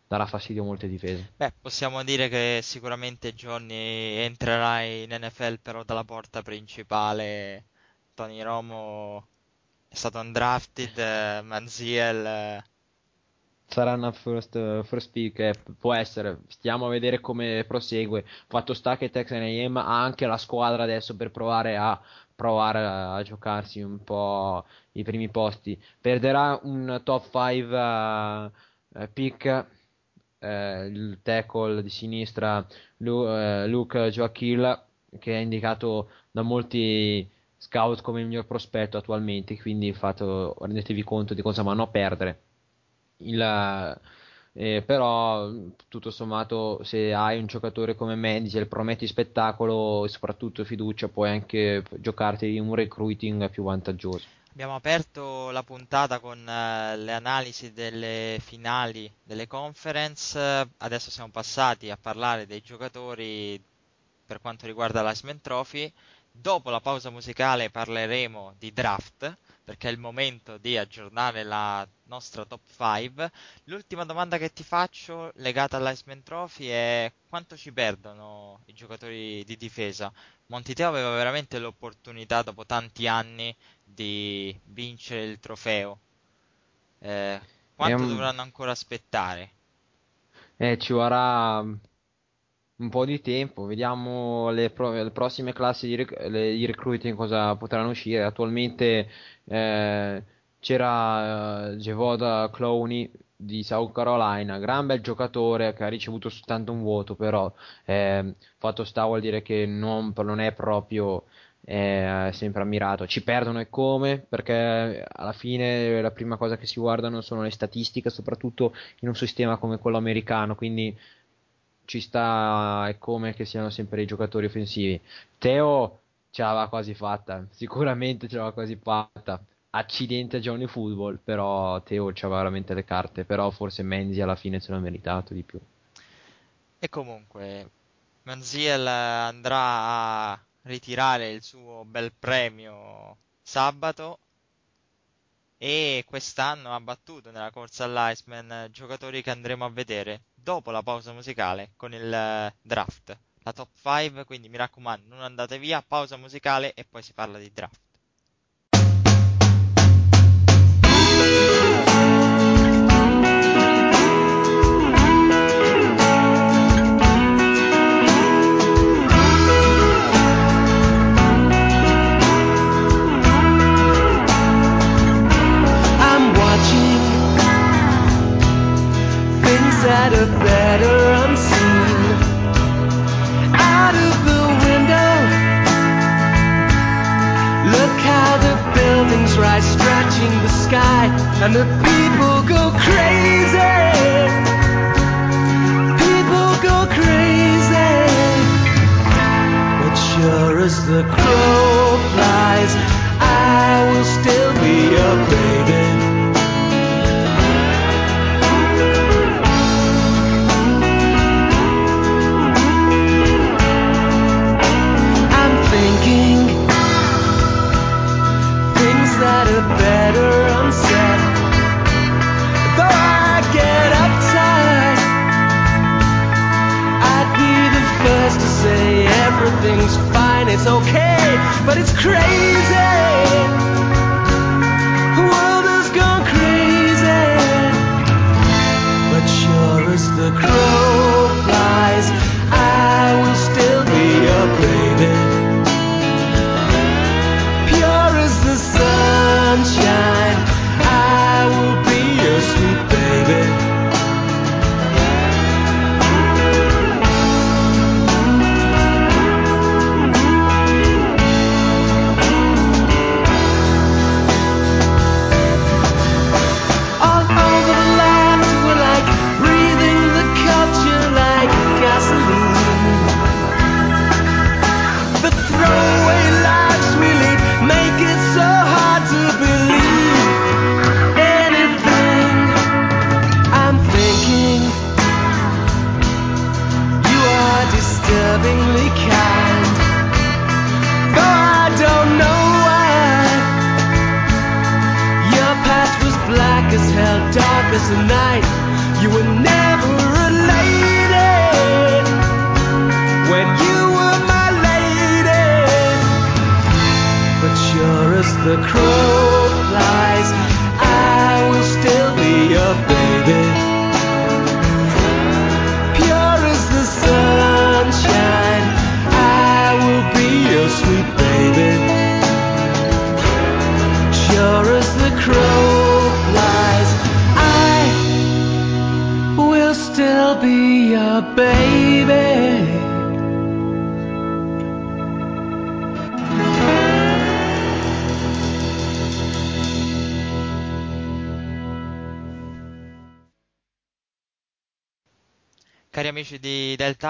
S4: darà fastidio a molte difese.
S3: Beh, possiamo dire che sicuramente Johnny entrerà in NFL però dalla porta principale. Tony Romo è stato undrafted, Manziel
S4: sarà una first, first pick, eh, può essere, stiamo a vedere come prosegue. Fatto sta che Texan AM ha anche la squadra adesso per provare a provare a giocarsi un po' i primi posti. Perderà un top 5 uh, eh, pick eh, il tackle di sinistra Lu, eh, Luke Joachil che è indicato da molti scout come il miglior prospetto attualmente, quindi fatto, rendetevi conto di cosa vanno a perdere il, eh, però tutto sommato se hai un giocatore come Mendiel prometti spettacolo e soprattutto fiducia puoi anche giocarti un recruiting più vantaggioso.
S3: Abbiamo aperto la puntata con uh, le analisi delle finali delle conference. Adesso siamo passati a parlare dei giocatori per quanto riguarda l'Iceman Trophy. Dopo la pausa musicale parleremo di draft perché è il momento di aggiornare la nostra top 5. L'ultima domanda che ti faccio legata all'Iceman Trophy è quanto ci perdono i giocatori di difesa? Montiteo aveva veramente l'opportunità dopo tanti anni di vincere il trofeo. Eh, quanto
S4: un-
S3: dovranno ancora aspettare?
S4: Eh, ci vorrà un po' di tempo, vediamo le, pro- le prossime classi di, rec- le- di recruiting cosa potranno uscire. Attualmente eh, c'era eh, Jevoda Clowney di South Carolina, gran bel giocatore che ha ricevuto soltanto un voto, però eh, fatto sta vuol dire che non, non è proprio eh, sempre ammirato. Ci perdono e come? Perché alla fine la prima cosa che si guardano sono le statistiche, soprattutto in un sistema come quello americano, quindi ci sta e come che siano sempre i giocatori offensivi. Teo ce l'aveva quasi fatta, sicuramente ce l'aveva quasi fatta. Accidente a Johnny Football, però Teo c'aveva veramente le carte, però forse Menzi alla fine se l'ha meritato di più.
S3: E comunque, Manziel andrà a ritirare il suo bel premio sabato e quest'anno ha battuto nella corsa all'Iceman giocatori che andremo a vedere dopo la pausa musicale con il eh, draft, la top 5, quindi mi raccomando, non andate via, pausa musicale e poi si parla di draft.
S5: Stretching the sky, and the people go crazy. People go crazy. But sure as the crow flies, I will still be a baby. The crow flies, I will still be a baby.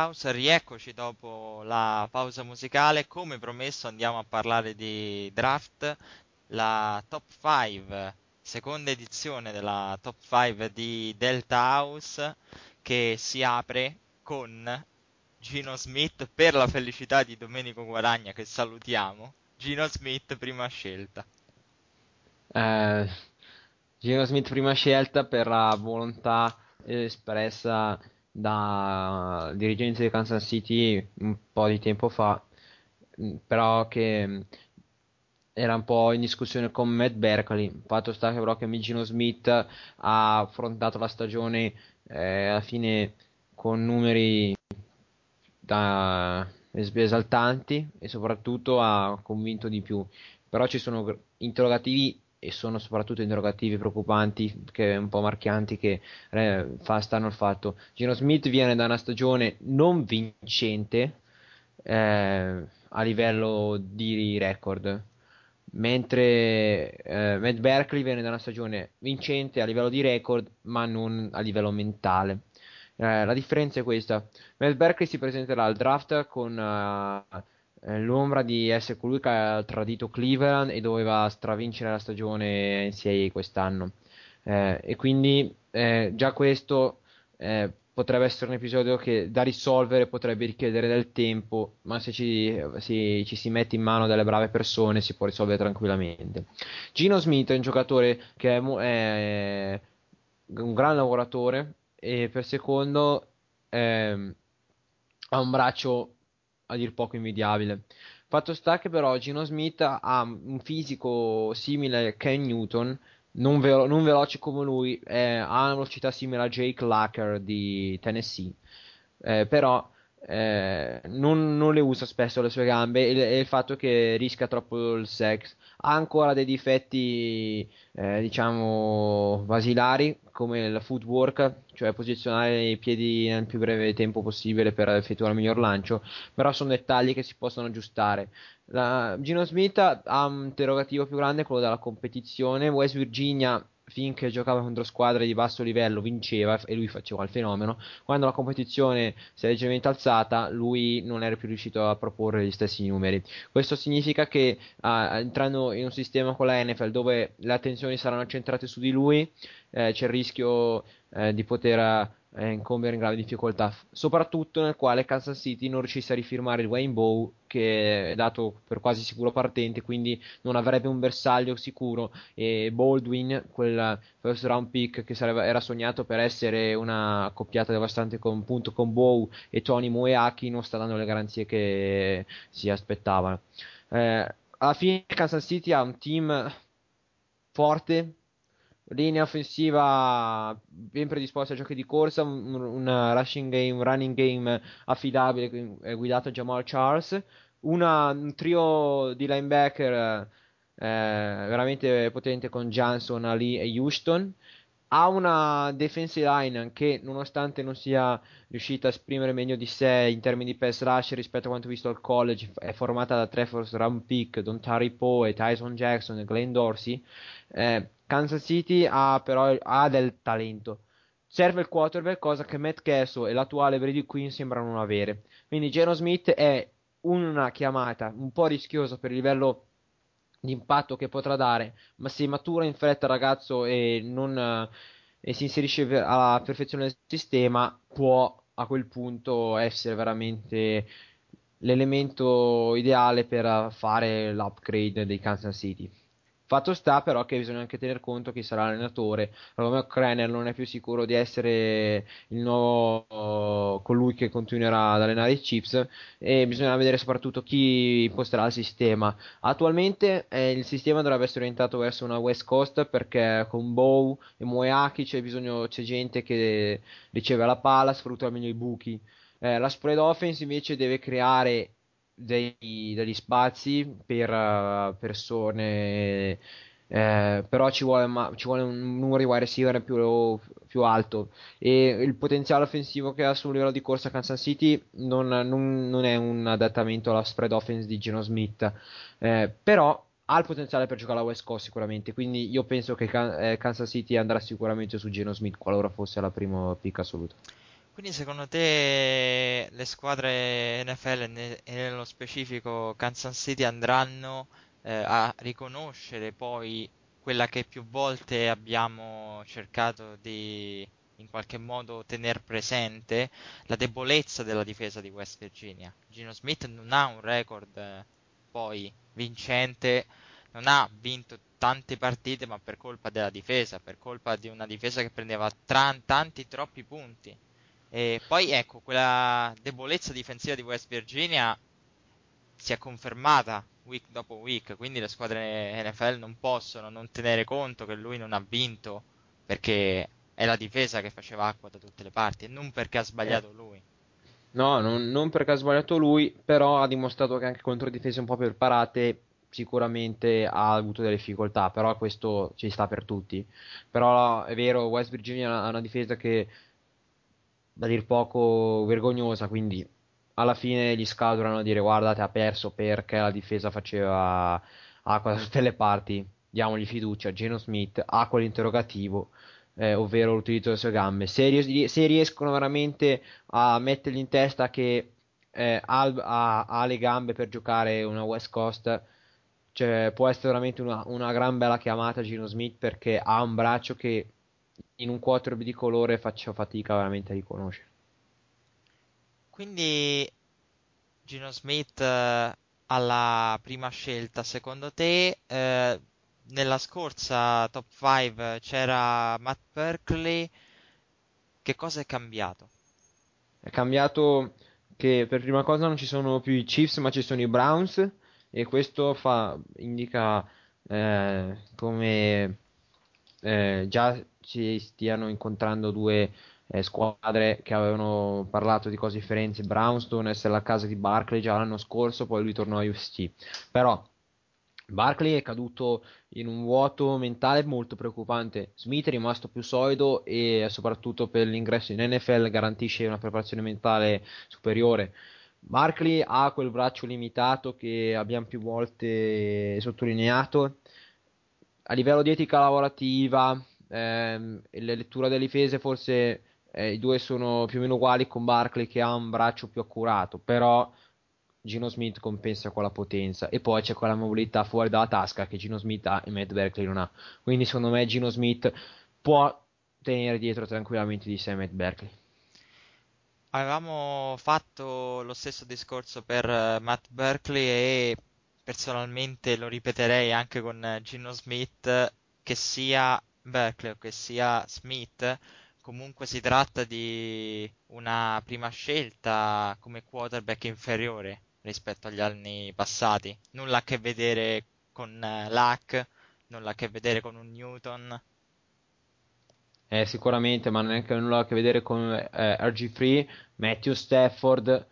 S3: House, rieccoci dopo la pausa musicale. Come promesso andiamo a parlare di draft, la top 5, seconda edizione della top 5 di Delta House che si apre con Gino Smith per la felicità di Domenico Guadagna che salutiamo. Gino Smith prima scelta.
S4: Eh, Gino Smith prima scelta per la volontà espressa da dirigenti di Kansas City un po' di tempo fa, mh, però che mh, era un po' in discussione con Matt Berkley. Fatto sta che però che Gino Smith ha affrontato la stagione eh, alla fine con numeri da es- esaltanti e soprattutto ha convinto di più. Però ci sono interrogativi e sono soprattutto interrogativi preoccupanti, che un po' marchianti, che eh, fa, stanno il fatto. Gino Smith viene da una stagione non vincente eh, a livello di record, mentre eh, Matt Berkley viene da una stagione vincente a livello di record, ma non a livello mentale. Eh, la differenza è questa. Matt Berkley si presenterà al draft con eh, l'ombra di essere colui che ha tradito Cleveland e doveva stravincere la stagione NCAA quest'anno. Eh, e quindi eh, già questo eh, potrebbe essere un episodio che da risolvere potrebbe richiedere del tempo, ma se ci, si, ci si mette in mano delle brave persone si può risolvere tranquillamente. Gino Smith è un giocatore che è, è un gran lavoratore e per secondo ehm, ha un braccio a dir poco invidiabile. Fatto sta che però Gino Smith ha un fisico simile a Ken Newton, non, velo- non veloce come lui, eh, ha una velocità simile a Jake Lacker di Tennessee, eh, però eh, non, non le usa spesso le sue gambe e, e il fatto che rischia troppo il sex. Ha ancora dei difetti, eh, diciamo, basilari come il footwork, cioè posizionare i piedi nel più breve tempo possibile per effettuare il miglior lancio, però sono dettagli che si possono aggiustare. La- Gino Smith ha un interrogativo più grande, quello della competizione. West Virginia, finché giocava contro squadre di basso livello, vinceva e lui faceva il fenomeno. Quando la competizione si è leggermente alzata, lui non era più riuscito a proporre gli stessi numeri. Questo significa che ah, entrando in un sistema con la NFL dove le attenzioni saranno centrate su di lui, eh, c'è il rischio eh, di poter eh, incombere in grave difficoltà, soprattutto nel quale Kansas City non riuscisse a rifirmare il Wayne Bow che è dato per quasi sicuro partente, quindi non avrebbe un bersaglio sicuro e Baldwin, quel first round pick che sarebbe- era sognato per essere una accoppiata devastante con, appunto, con Bow e Tony Moeaki, non sta dando le garanzie che si aspettavano. Eh, alla fine Kansas City ha un team forte, linea offensiva ben predisposta a giochi di corsa, un, un rushing game, un running game affidabile eh, guidato da Jamal Charles, una- un trio di linebacker eh, veramente potente con Johnson, Ali e Houston. Ha una defensive line che, nonostante non sia riuscita a esprimere meglio di sé in termini di pass rush rispetto a quanto visto al college, è formata da tre first round pick, Don Tari Poe, Tyson Jackson e Glenn Dorsey. Eh, Kansas City ha però ha del talento. Serve il quarterback, cosa che Matt Castle e l'attuale Brady Quinn sembrano non avere. Quindi Geno Smith è una chiamata un po' rischiosa per il livello di impatto che potrà dare, ma se matura in fretta il ragazzo e, non, e si inserisce alla perfezione nel sistema, può a quel punto essere veramente l'elemento ideale per fare l'upgrade dei Kansas City. Fatto sta però che bisogna anche tener conto chi sarà l'allenatore. Romeo Crenner non è più sicuro di essere nuovo colui che continuerà ad allenare i Chiefs e bisogna vedere soprattutto chi imposterà il sistema. Attualmente eh, il sistema dovrebbe essere orientato verso una West Coast perché con Bow e Moeaki c'è bisogno, c'è gente che riceve la palla, sfrutta meglio i buchi. Eh, la spread offense invece deve creare dei- degli spazi per eh, persone, eh, però ci vuole, ma- ci vuole un numero di wide receiver più, più alto e il potenziale offensivo che ha sul livello di corsa Kansas City non, non- non è un adattamento alla spread offense di Geno Smith, eh, però ha il potenziale per giocare alla West Coast sicuramente, quindi io penso che eh, Kansas City andrà sicuramente su Geno Smith qualora fosse la prima pick assoluta.
S3: Quindi secondo te le squadre NFL e ne- nello specifico Kansas City andranno eh, a riconoscere poi quella che più volte abbiamo cercato di in qualche modo tener presente, la debolezza della difesa di West Virginia. Gino Smith non ha un record eh, poi vincente, non ha vinto tante partite, ma per colpa della difesa, per colpa di una difesa che prendeva tra- tanti troppi punti. E poi ecco, quella debolezza difensiva di West Virginia si è confermata week dopo week, quindi le squadre NFL non possono non tenere conto che lui non ha vinto perché è la difesa che faceva acqua da tutte le parti e non perché ha sbagliato lui.
S4: No, non, non perché ha sbagliato lui, però ha dimostrato che anche contro difese un po' più preparate sicuramente ha avuto delle difficoltà, però questo ci sta per tutti. Però è vero, West Virginia ha una difesa che da dir poco vergognosa, quindi alla fine gli scout dovranno dire guardate ha perso perché la difesa faceva acqua da tutte le parti, diamogli fiducia, Geno Smith ha quell'interrogativo eh, ovvero l'utilizzo delle sue gambe. Se, ries- se riescono veramente a mettergli in testa che eh, ha, ha- ha le gambe per giocare una West Coast, cioè, può essere veramente una, una gran bella chiamata Gino Smith perché ha un braccio che in un quarterback di colore faccio fatica veramente a riconoscere.
S3: Quindi Gino Smith eh, alla prima scelta, secondo te, eh, nella scorsa top 5 c'era Matt Berkeley, che cosa è cambiato?
S4: È cambiato che per prima cosa non ci sono più i Chiefs ma ci sono i Browns e questo fa, indica eh, come eh, già ci stiano incontrando due eh, squadre che avevano parlato di cose differenti. Browns dovevano essere la casa di Barkley già l'anno scorso, poi lui tornò a USC. Però Barkley è caduto in un vuoto mentale molto preoccupante. Smith è rimasto più solido e soprattutto per l'ingresso in NFL garantisce una preparazione mentale superiore. Barkley ha quel braccio limitato che abbiamo più volte sottolineato. A livello di etica lavorativa ehm, la lettura delle difese, forse eh, i due sono più o meno uguali con Barkley che ha un braccio più accurato, però Gino Smith compensa con la potenza e poi c'è quella mobilità fuori dalla tasca che Gino Smith ha e Matt Berkeley non ha. Quindi secondo me Gino Smith può tenere dietro tranquillamente di sé Matt Berkeley.
S3: Avevamo fatto lo stesso discorso per eh, Matt Berkeley e personalmente lo ripeterei anche con eh, Gino Smith, che sia Berkeley o che sia Smith, comunque si tratta di una prima scelta come quarterback inferiore rispetto agli anni passati. Nulla a che vedere con eh, Luck, nulla a che vedere con un Newton.
S4: Eh, sicuramente, ma non è che nulla a che vedere con eh, RG3, Matthew Stafford.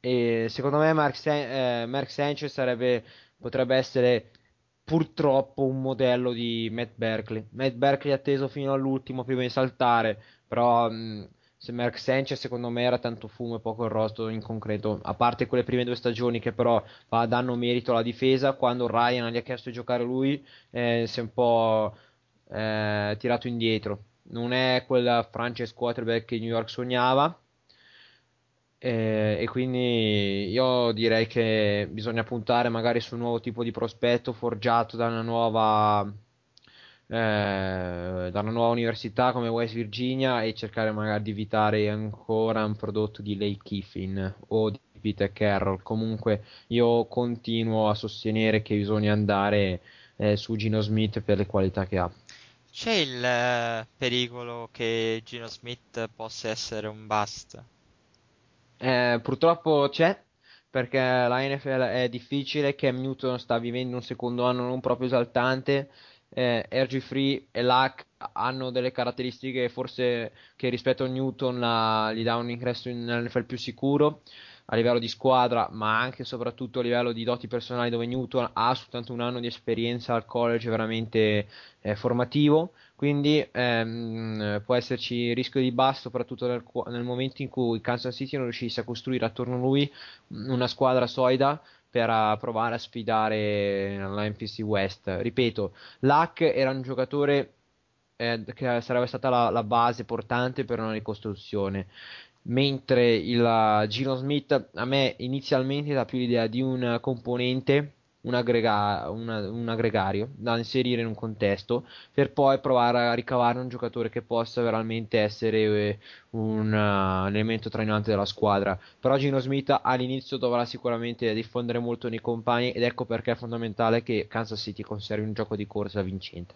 S4: E secondo me Mark, San- eh, Mark Sanchez sarebbe, potrebbe essere purtroppo un modello di Matt Berkeley. Matt Berkeley è atteso fino all'ultimo prima di saltare, però mh, se Mark Sanchez secondo me era tanto fumo e poco arrosto in concreto, a parte quelle prime due stagioni che però va, danno merito alla difesa, quando Ryan gli ha chiesto di giocare lui eh, si è un po' eh, tirato indietro. Non è quel franchise quarterback che New York sognava. Eh, e quindi io direi che bisogna puntare magari su un nuovo tipo di prospetto forgiato da una nuova, eh, da una nuova università come West Virginia e cercare magari di evitare ancora un prodotto di Lake Kiffin o di Peter Carroll. Comunque io continuo a sostenere che bisogna andare eh, su Gino Smith per le qualità che ha.
S3: C'è il eh, pericolo che Gino Smith possa essere un bust?
S4: Eh, purtroppo c'è, perché la NFL è difficile, Cam Newton sta vivendo un secondo anno non proprio esaltante, eh, RG3 e Luck hanno delle caratteristiche forse che rispetto a Newton la- gli dà un ingresso in NFL più sicuro a livello di squadra, ma anche e soprattutto a livello di doti personali dove Newton ha soltanto un anno di esperienza al college veramente eh, formativo, quindi ehm, può esserci rischio di basso soprattutto nel, nel momento in cui Kansas City non riuscisse a costruire attorno a lui una squadra solida per uh, provare a sfidare la NPC West. Ripeto, Luck era un giocatore eh, che sarebbe stata la, la base portante per una ricostruzione mentre il uh, Gino Smith a me inizialmente dà più l'idea di un componente un, aggrega- una- un aggregario da inserire in un contesto per poi provare a ricavare un giocatore che possa veramente essere eh, un uh, elemento trainante della squadra. Però Gino Smith all'inizio dovrà sicuramente diffondere molto nei compagni ed ecco perché è fondamentale che Kansas City conservi un gioco di corsa vincente.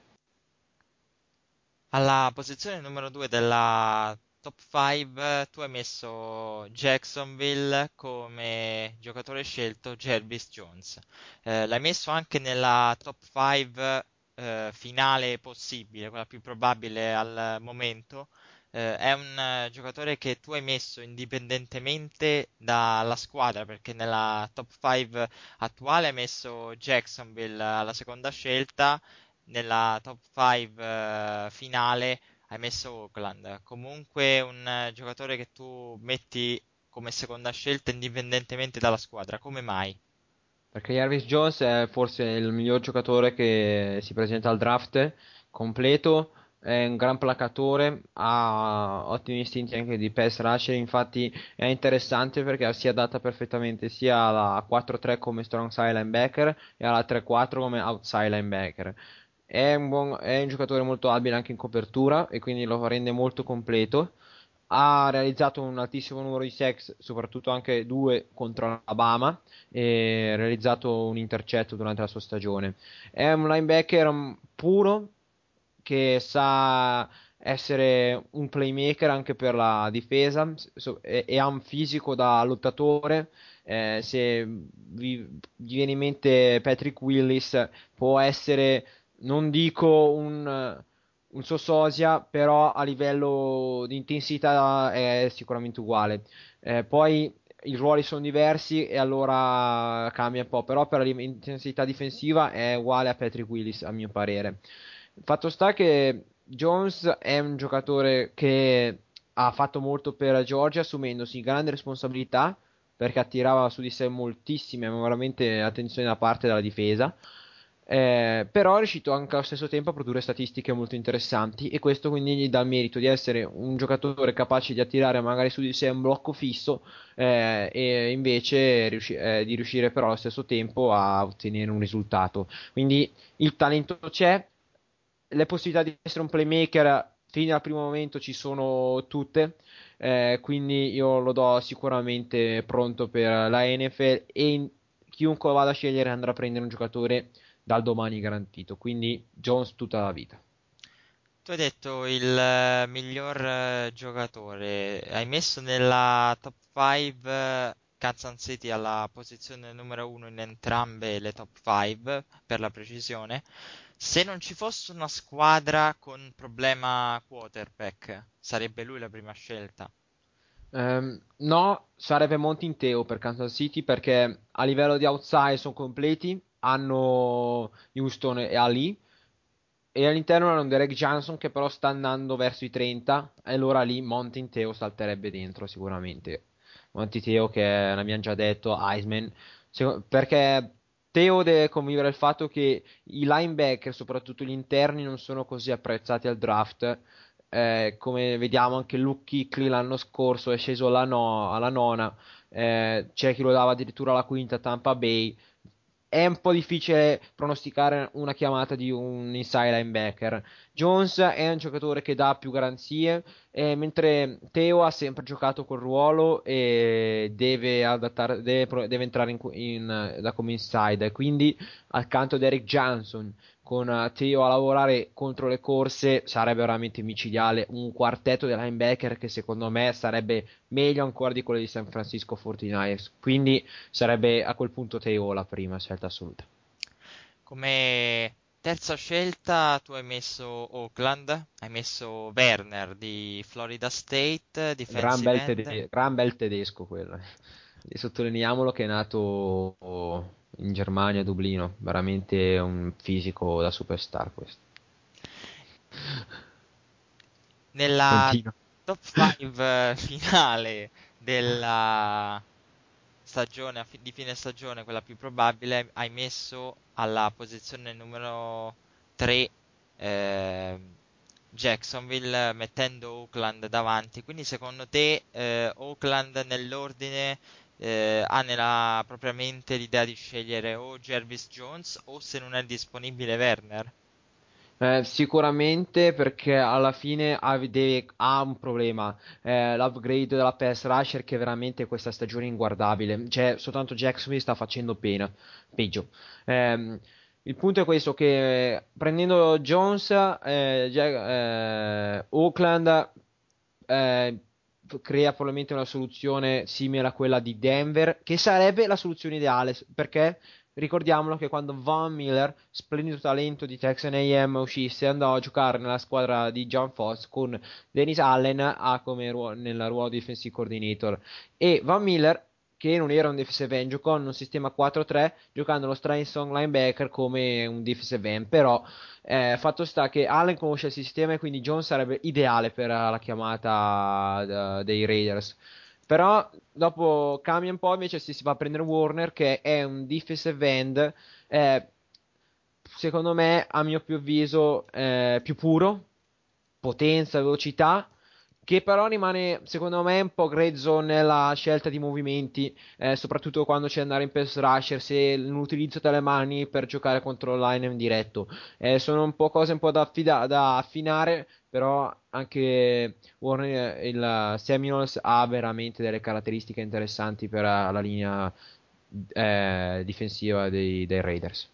S3: Alla posizione numero 2 della top 5 tu hai messo Jacksonville come giocatore scelto Jervis Jones. Eh, l'hai messo anche nella top 5 eh, finale possibile, quella più probabile al momento. Eh, è un eh, giocatore che tu hai messo indipendentemente dalla squadra, perché nella top 5 attuale hai messo Jacksonville alla seconda scelta nella top 5 eh, finale hai messo Oakland. Comunque un eh, giocatore che tu metti come seconda scelta indipendentemente dalla squadra. Come mai?
S4: Perché Jarvis Jones è forse il miglior giocatore che si presenta al draft completo, è un gran placatore, ha ottimi istinti anche di pass rusher, infatti è interessante perché si adatta perfettamente sia alla 4-3 come strong side linebacker e alla 3-4 come outside linebacker. È un, buon, è un giocatore molto abile anche in copertura e quindi lo rende molto completo. Ha realizzato un altissimo numero di sex, soprattutto anche due contro Alabama, e ha realizzato un intercetto durante la sua stagione. È un linebacker puro che sa essere un playmaker anche per la difesa e, ha un fisico da lottatore. Eh, se vi, vi viene in mente Patrick Willis, può essere non dico un, un Sososia, però a livello di intensità è sicuramente uguale. Eh, poi i ruoli sono diversi e allora cambia un po', però per l'intensità difensiva è uguale a Patrick Willis a mio parere. Fatto sta che Jones è un giocatore che ha fatto molto per Georgia assumendosi grande responsabilità perché attirava su di sé moltissime, ma veramente attenzione da parte della difesa eh, però è riuscito anche allo stesso tempo a produrre statistiche molto interessanti e questo quindi gli dà il merito di essere un giocatore capace di attirare magari su di sé un blocco fisso eh, e invece riusci- eh, di riuscire però allo stesso tempo a ottenere un risultato. Quindi il talento c'è, le possibilità di essere un playmaker fino al primo momento ci sono tutte. Eh, quindi io lo do sicuramente pronto per la NFL e chiunque vada a scegliere andrà a prendere un giocatore dal domani garantito. Quindi Jones tutta la vita.
S3: Tu hai detto il eh, miglior eh, giocatore, hai messo nella top 5 uh, Kansas City alla posizione numero 1 in entrambe le top 5 per la precisione. Se non ci fosse una squadra con problema quarterback, sarebbe lui la prima scelta?
S4: Um, no, sarebbe Montinteo per Kansas City perché a livello di outside sono completi hanno Houston e Ali. E all'interno hanno Derek Johnson che però sta andando verso i 30 e allora lì Monty Teo salterebbe dentro sicuramente. Monty Teo che l'abbiamo già detto Heisman perché Teo deve convivere il fatto che i linebacker soprattutto gli interni non sono così apprezzati al draft. Eh, come vediamo anche Luke Kickley l'anno scorso è sceso alla, no, alla nona. Eh, c'è chi lo dava addirittura alla quinta Tampa Bay è un po' difficile pronosticare una chiamata di un inside linebacker. Jones è un giocatore che dà più garanzie, eh, mentre Teo ha sempre giocato quel ruolo e deve, adattare, deve, deve entrare in, in, da come inside. Quindi accanto ad Eric Johnson, con eh, Teo a lavorare contro le corse sarebbe veramente micidiale. Un quartetto di linebacker che secondo me sarebbe meglio ancora di quello di San Francisco 49ers quindi sarebbe a quel punto Teo la prima scelta assoluta.
S3: Come terza scelta tu hai messo Oakland hai messo Werner di Florida State
S4: gran bel, tede- gran bel tedesco quello e sottolineiamolo che è nato in Germania, a Dublino, veramente un fisico da superstar questo.
S3: Nella Continua. top 5 finale della stagione di fine stagione, quella più probabile, hai messo alla posizione numero 3 eh, Jacksonville mettendo Oakland davanti. Quindi secondo te eh, Oakland nell'ordine eh, ha nella propria mente l'idea di scegliere o Jervis Jones o se non è disponibile Werner.
S4: Eh, sicuramente perché alla fine ha, deve- ha un problema, eh, l'upgrade della PS Rusher che veramente questa stagione è inguardabile, cioè soltanto Jacksonville sta facendo pena, peggio. Ehm, il punto è questo che eh, prendendo Jones, eh, Ja- eh, Oakland eh, crea probabilmente una soluzione simile a quella di Denver, che sarebbe la soluzione ideale, perché ricordiamolo che quando Von Miller, splendido talento di Texan A&M, uscisse andò a giocare nella squadra di John Foss con Dennis Allen a come ruo- nel ruolo defensive coordinator e Van Miller che non era un defensive end, giocò in un sistema 4-3 giocando lo strong song linebacker come un defensive end, però eh, fatto sta che Allen conosce il sistema e quindi Jones sarebbe ideale per la chiamata eh, dei Raiders. Però dopo cambia un po', invece si, si va a prendere Warner che è un defensive end, eh, secondo me, a mio più avviso, eh, più puro, potenza, velocità, che però rimane, secondo me, un po' grezzo nella scelta di movimenti, eh, soprattutto quando c'è andare in pass rusher, se l'utilizzo delle mani per giocare contro il line in diretto. Eh, sono un po' cose un po' da, affida- da affinare, però anche Warner, il Seminoles ha veramente delle caratteristiche interessanti per eh, la linea eh, difensiva dei, dei Raiders.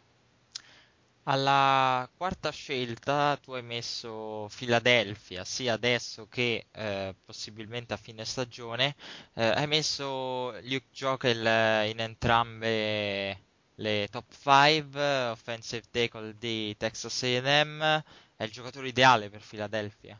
S3: Alla quarta scelta tu hai messo Philadelphia, sia adesso che eh, possibilmente a fine stagione. Eh, hai messo Luke Jokel eh, in entrambe le top 5, offensive tackle di Texas A&M, è il giocatore ideale per Philadelphia.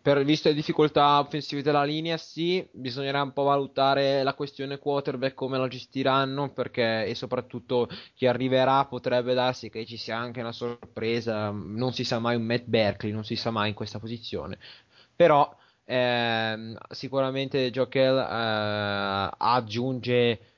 S4: Per, visto le difficoltà offensive della linea, sì, bisognerà un po' valutare la questione quarterback come la gestiranno, perché e soprattutto chi arriverà potrebbe darsi che ci sia anche una sorpresa, non si sa mai un Matt Berkeley, non si sa mai in questa posizione. Però ehm, sicuramente Jokel eh, aggiunge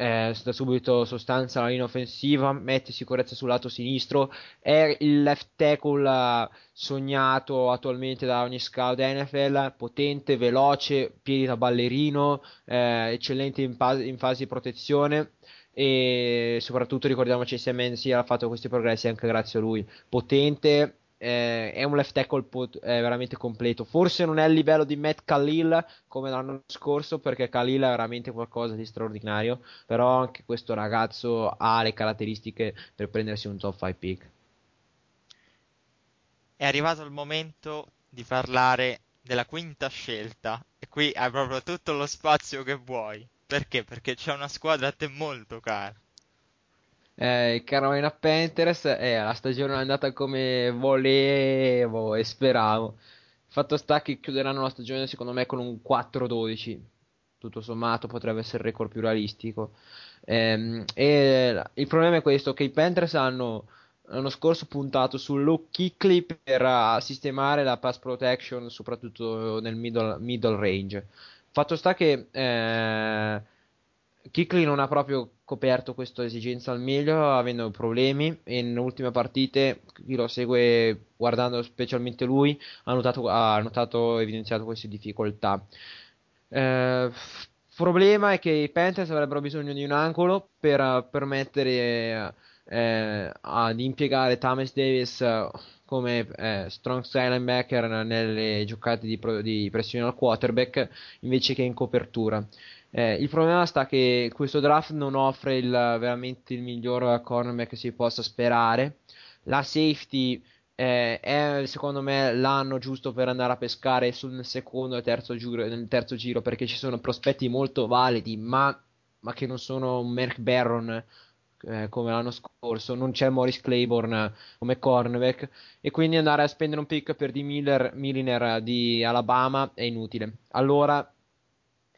S4: eh, da subito sostanza alla linea offensiva, mette sicurezza sul lato sinistro, è il left tackle eh, sognato attualmente da ogni scout NFL, potente, veloce, piedi da ballerino, eh, eccellente in, fase- in fase di protezione e soprattutto ricordiamoci se Menzi ha fatto questi progressi anche grazie a lui, potente. Eh, è un left tackle pot- eh, veramente completo. Forse non è al livello di Matt Khalil come l'anno scorso, perché Khalil è veramente qualcosa di straordinario. Però anche questo ragazzo ha le caratteristiche per prendersi un top 5 pick.
S3: È arrivato il momento di parlare della quinta scelta e qui hai proprio tutto lo spazio che vuoi. Perché? Perché c'è una squadra a te molto cara.
S4: Eh, Carolina Panthers, eh, la stagione è andata come volevo e speravo. Fatto sta che chiuderanno la stagione secondo me con un 4-12. Tutto sommato potrebbe essere il record più realistico. Ehm, e il problema è questo, che i Panthers hanno l'anno scorso puntato su Luke Kuechly per uh, sistemare la pass protection, soprattutto nel middle, middle range. Fatto sta che eh, Kuechly non ha proprio coperto questa esigenza al meglio, avendo problemi. Nelle ultime partite, chi lo segue guardando specialmente lui, ha notato, ha notato evidenziato queste difficoltà. Eh, problema è che i Panthers avrebbero bisogno di un angolo per eh, permettere eh, ad impiegare Thomas Davis eh, come eh, strong side linebacker nelle giocate di, pro- di pressione al quarterback invece che in copertura. Eh, il problema sta che questo draft non offre il, veramente il miglior cornerback che si possa sperare. La safety eh, è secondo me l'anno giusto per andare a pescare sul secondo e terzo giro, nel terzo giro perché ci sono prospetti molto validi, ma, ma che non sono un Merck Barron eh, come l'anno scorso, non c'è Morris Claiborne come cornerback e quindi andare a spendere un pick per di Miller, Milliner di Alabama è inutile. Allora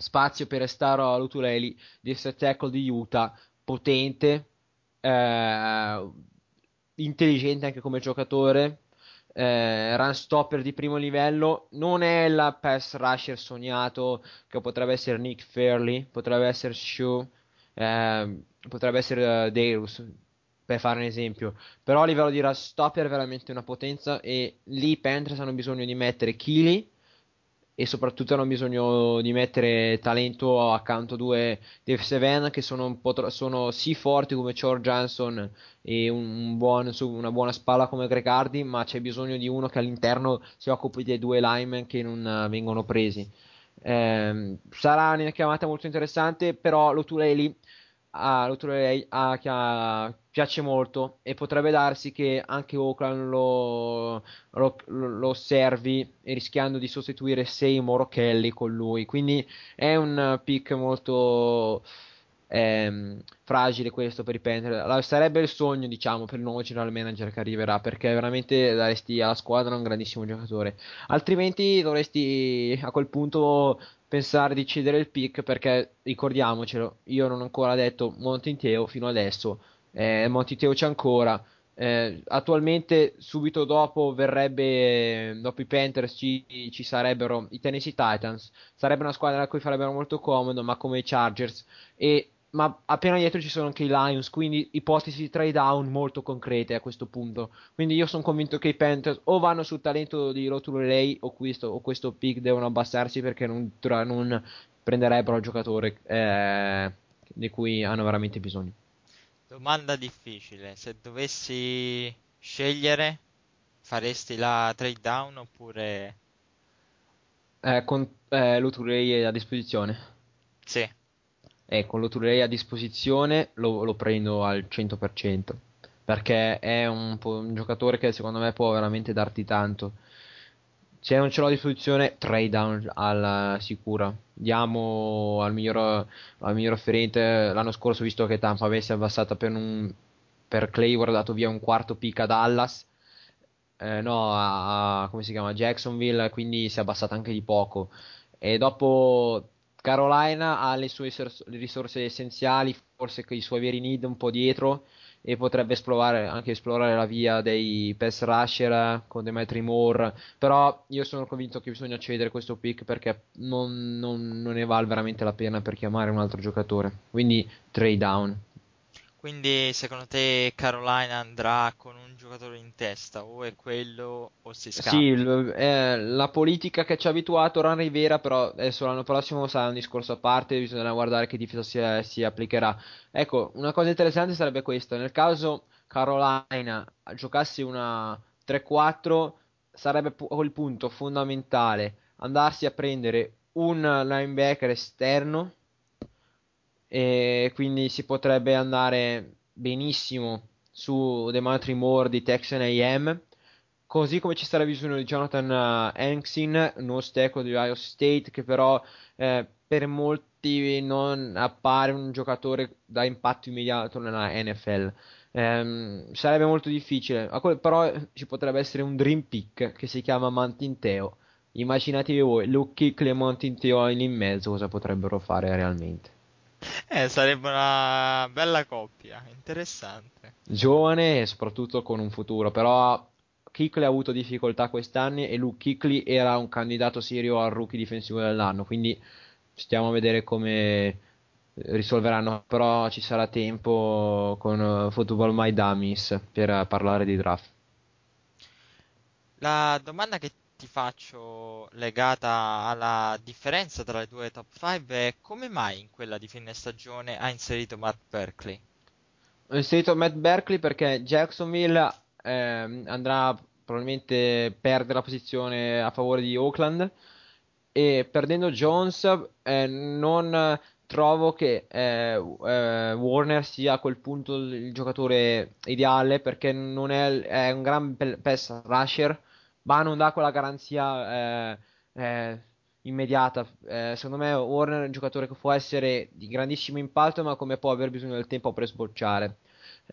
S4: spazio per Estaro Lutuleli di essere tackle di Utah, potente, eh, intelligente anche come giocatore, eh, run stopper di primo livello, non è il pass rusher sognato che potrebbe essere Nick Fairley, potrebbe essere Shoe, eh, potrebbe essere uh, Deus per fare un esempio, però a livello di run stopper è veramente una potenza e lì Panthers hanno bisogno di mettere Keely e soprattutto hanno bisogno di mettere talento accanto a due Dave Seven che sono, tro- sono sì forti come George Johnson e un, un buon, una buona spalla come Greg Hardy, ma c'è bisogno di uno che all'interno si occupi dei due linemen che non eh, vengono presi. Ehm, sarà una chiamata molto interessante, però Lotuleli a Lotuleli a- chia- piace molto e potrebbe darsi che anche Oakland lo, lo, lo osservi rischiando di sostituire Seymour o Kelly con lui. Quindi è un pick molto ehm, fragile questo per i Panthers. Sarebbe il sogno, diciamo, per il nuovo general manager che arriverà, perché veramente daresti alla squadra un grandissimo giocatore. Altrimenti dovresti a quel punto pensare di cedere il pick, perché ricordiamocelo, io non ho ancora detto Montinteo fino adesso, eh, Montinteo c'è ancora. Eh, attualmente, subito dopo, verrebbe dopo i Panthers ci, ci sarebbero i Tennessee Titans. Sarebbe una squadra a cui farebbero molto comodo, ma come i Chargers. E, ma appena dietro ci sono anche i Lions, quindi ipotesi di trade down molto concrete a questo punto. Quindi io sono convinto che i Panthers o vanno sul talento di Rotulelei o questo, o questo pick devono abbassarsi perché non, non prenderebbero il giocatore eh, di cui hanno veramente bisogno.
S3: Domanda difficile, se dovessi scegliere, faresti la trade down oppure...
S4: Eh, con eh, Loturei è a disposizione.
S3: Sì,
S4: E con Loturei a disposizione lo, lo prendo al 100%. Perché è un, un giocatore che secondo me può veramente darti tanto. Se non ce l'ho a disposizione, trade down alla sicura. Diamo al miglior, al miglior offerente. L'anno scorso, visto che Tampa avesse abbassato per, un, per Claymore, ha dato via un quarto pick a Dallas. eh, no, a, a- come si chiama? Jacksonville, quindi si è abbassata anche di poco. E dopo Carolina ha le sue risorse essenziali, forse i suoi veri need un po' dietro e potrebbe esplorare anche esplorare la via dei pass rusher con Demetri Moore. Però io sono convinto che bisogna cedere questo pick perché non, non- non ne vale veramente la pena per chiamare un altro giocatore. Quindi trade down.
S3: Quindi secondo te Carolina andrà con un giocatore in testa, o è quello o si scappa?
S4: Sì, il- eh, la politica che ci ha abituato Ron Rivera, però adesso l'anno prossimo sarà un discorso a parte, bisognerà guardare che difesa si, si applicherà. Ecco, una cosa interessante sarebbe questa, nel caso Carolina giocasse una 3-4, sarebbe pu- quel punto fondamentale andarsi a prendere un linebacker esterno e quindi si potrebbe andare benissimo su Demetri Moore di Texan AM Così come ci sarà bisogno di Jonathan eh, Hanksin, uno stecco di Ohio State, che però eh, per molti non appare un giocatore da impatto immediato nella NFL. Ehm, sarebbe molto difficile, però eh, ci potrebbe essere un dream pick che si chiama Mantinteo. Immaginatevi voi, e Mantinteo lì in mezzo, cosa potrebbero fare realmente.
S3: Eh, sarebbe una bella coppia, interessante.
S4: giovane e soprattutto con un futuro, però Kuechly ha avuto difficoltà quest'anni e Luke Kuechly era un candidato serio al rookie difensivo dell'anno, quindi stiamo a vedere come risolveranno, però ci sarà tempo con eh, Football My Dummies per parlare di draft.
S3: La domanda che ti faccio legata alla differenza tra le due top 5 è come mai in quella di fine stagione ha inserito Matt Berkeley?
S4: Ho inserito Matt Berkeley perché Jacksonville ehm, andrà probabilmente perdere la posizione a favore di Oakland e perdendo Jones eh, non trovo che eh, eh, Warner sia a quel punto il, giocatore ideale perché non è, è un gran pass rusher ma non dà quella garanzia eh, eh, immediata. Eh, secondo me Warner è un giocatore che può essere di grandissimo impatto ma come può aver bisogno del tempo per sbocciare.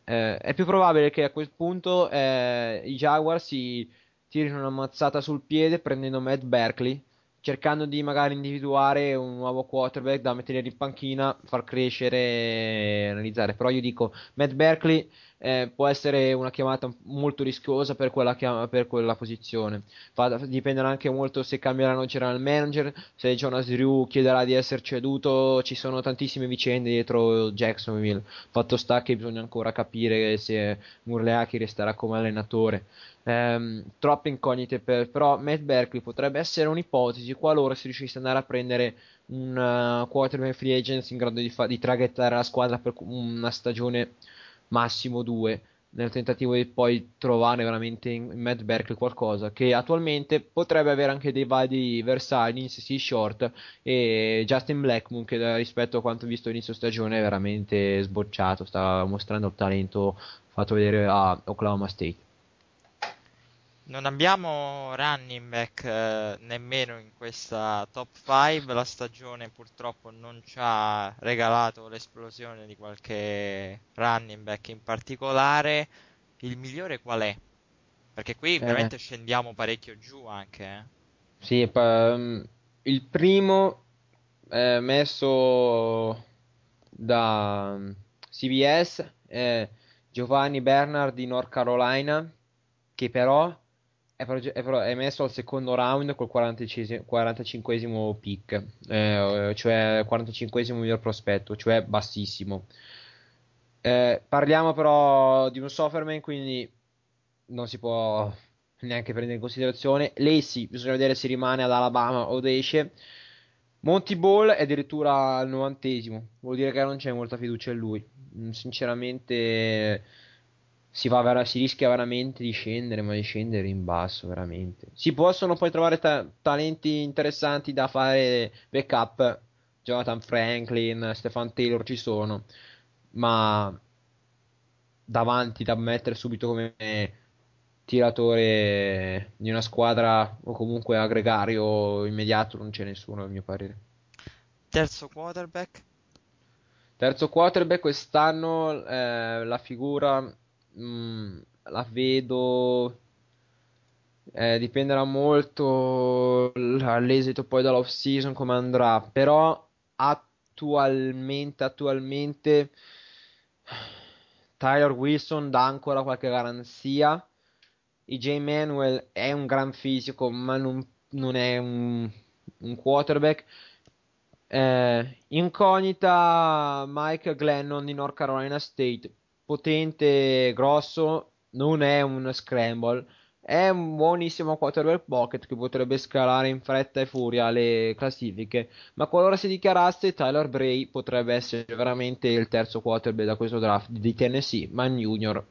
S4: Eh, è più probabile che a quel punto eh, i Jaguars si tirino una mazzata sul piede prendendo Matt Berkeley, cercando di magari individuare un nuovo quarterback da mettere in panchina, far crescere e analizzare. Però io dico, Matt Berkeley eh, può essere una chiamata molto rischiosa per quella, chiama- per quella posizione. Fa- dipenderà anche molto se cambieranno general manager, se Jonas Drew chiederà di essere ceduto, ci sono tantissime vicende dietro Jacksonville. Fatto sta che bisogna ancora capire se Murleaki resterà come allenatore. Ehm, troppe incognite per, però Matt Berkeley potrebbe essere un'ipotesi qualora si riuscisse ad andare a prendere un uh, quarterback free agent in grado di, fa- di traghettare la squadra per una stagione massimo due nel tentativo di poi trovare veramente in, Matt Berkeley qualcosa che attualmente potrebbe avere anche dei vadi versali in CC short e Justin Blackmon che da- rispetto a quanto visto inizio stagione è veramente sbocciato sta mostrando il talento fatto vedere a Oklahoma State
S3: Non abbiamo running back eh, nemmeno in questa top 5. La stagione purtroppo non ci ha regalato l'esplosione di qualche running back in particolare. Il migliore qual è? Perché qui
S4: Eh.
S3: veramente scendiamo parecchio giù anche. eh.
S4: Sì, um, il primo eh, messo da um, CBS è Giovanni Bernard di North Carolina, che però è, però- è messo al secondo round col 45 45esimo pick, eh, cioè 45esimo miglior prospetto, cioè bassissimo. Eh, parliamo però di un sophomore, quindi non si può neanche prendere in considerazione. Lacey, bisogna vedere se rimane ad Alabama o esce. Monty Ball è addirittura al novantesimo, vuol dire che non c'è molta fiducia in lui. Sinceramente, si, va vera- si rischia veramente di scendere, ma di scendere in basso, veramente. Si possono poi trovare ta- talenti interessanti da fare backup. Jonathan Franklin, Stefan Taylor ci sono, ma davanti da mettere subito come tiratore di una squadra o comunque aggregario immediato non c'è nessuno, a mio parere.
S3: Terzo quarterback?
S4: Terzo quarterback quest'anno eh, la figura mm, la vedo eh, dipenderà molto l- all'esito poi dall'off season come andrà però attualmente attualmente Tyler Wilson dà ancora qualche garanzia. EJ Manuel è un gran fisico ma non, non è un, un quarterback. Eh, incognita Mike Glennon di North Carolina State, potente, grosso, non è un scramble, è un buonissimo quarterback pocket che potrebbe scalare in fretta e furia le classifiche, ma qualora si dichiarasse Tyler Bray potrebbe essere veramente il terzo quarterback da questo draft di Tennessee, man junior.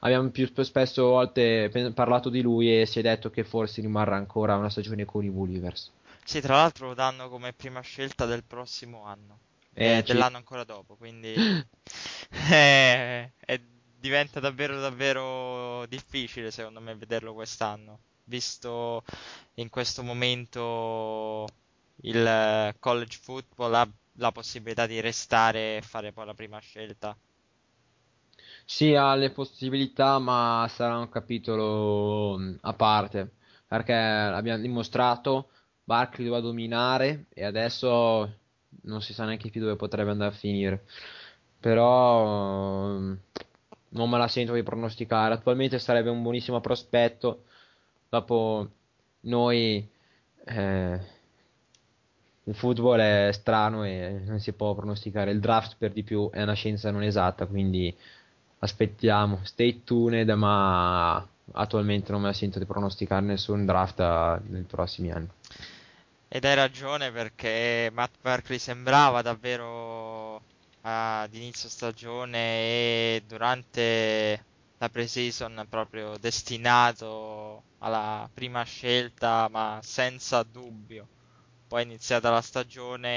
S4: Abbiamo più sp- spesso volte parlato di lui e si è detto che forse rimarrà ancora una stagione con i Woolivers.
S3: Sì, tra l'altro lo danno come prima scelta del prossimo anno.
S4: Eh,
S3: e
S4: ci-
S3: dell'anno ancora dopo, quindi eh, è- diventa davvero davvero difficile secondo me vederlo quest'anno, visto in questo momento il eh, college football ha la possibilità di restare e fare poi la prima scelta.
S4: Sì, ha le possibilità, ma sarà un capitolo mh, a parte, perché abbiamo dimostrato, Barkley doveva dominare e adesso non si sa neanche più dove potrebbe andare a finire. Però mh, non me la sento di pronosticare. Attualmente sarebbe un buonissimo prospetto. Dopo noi eh, il football è strano e non si può pronosticare. Il draft per di più è una scienza non esatta, quindi aspettiamo. Stay tuned, ma attualmente non me la sento di pronosticare nessun draft eh, nei prossimi anni.
S3: Ed hai ragione perché Matt Barkley sembrava davvero ad inizio stagione e durante la pre-season proprio destinato alla prima scelta, ma senza dubbio. Poi è iniziata la stagione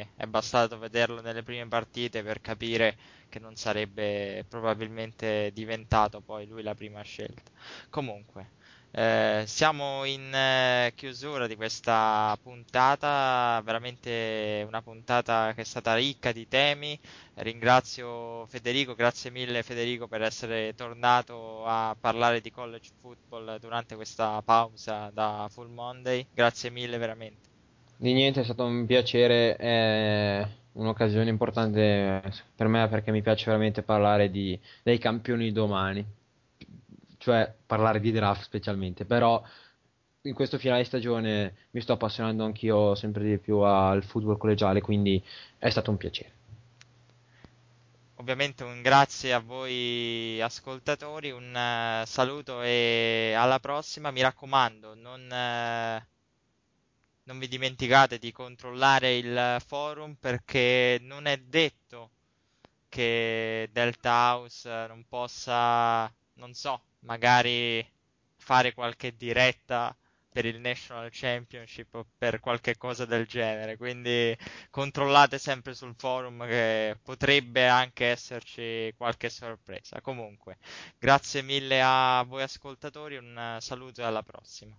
S3: e è bastato vederlo nelle prime partite per capire che non sarebbe probabilmente diventato poi lui la prima scelta. Comunque. Eh, siamo in eh, chiusura di questa puntata, veramente una puntata che è stata ricca di temi. Ringrazio Federico, grazie mille Federico per essere tornato a parlare di college football durante questa pausa da Full Monday. Grazie mille veramente.
S4: Di niente, è stato un piacere. eh, un'occasione importante per me perché mi piace veramente parlare di, dei campioni domani, cioè parlare di draft specialmente, però in questo finale stagione mi sto appassionando anch'io sempre di più al football collegiale, quindi è stato un piacere.
S3: Ovviamente un grazie a voi ascoltatori, un eh, saluto e alla prossima. Mi raccomando, non, eh, non vi dimenticate di controllare il forum perché non è detto che Delta House non possa, non so, magari fare qualche diretta per il National Championship o per qualche cosa del genere. Quindi controllate sempre sul forum che potrebbe anche esserci qualche sorpresa. Comunque, grazie mille a voi ascoltatori, un saluto e alla prossima.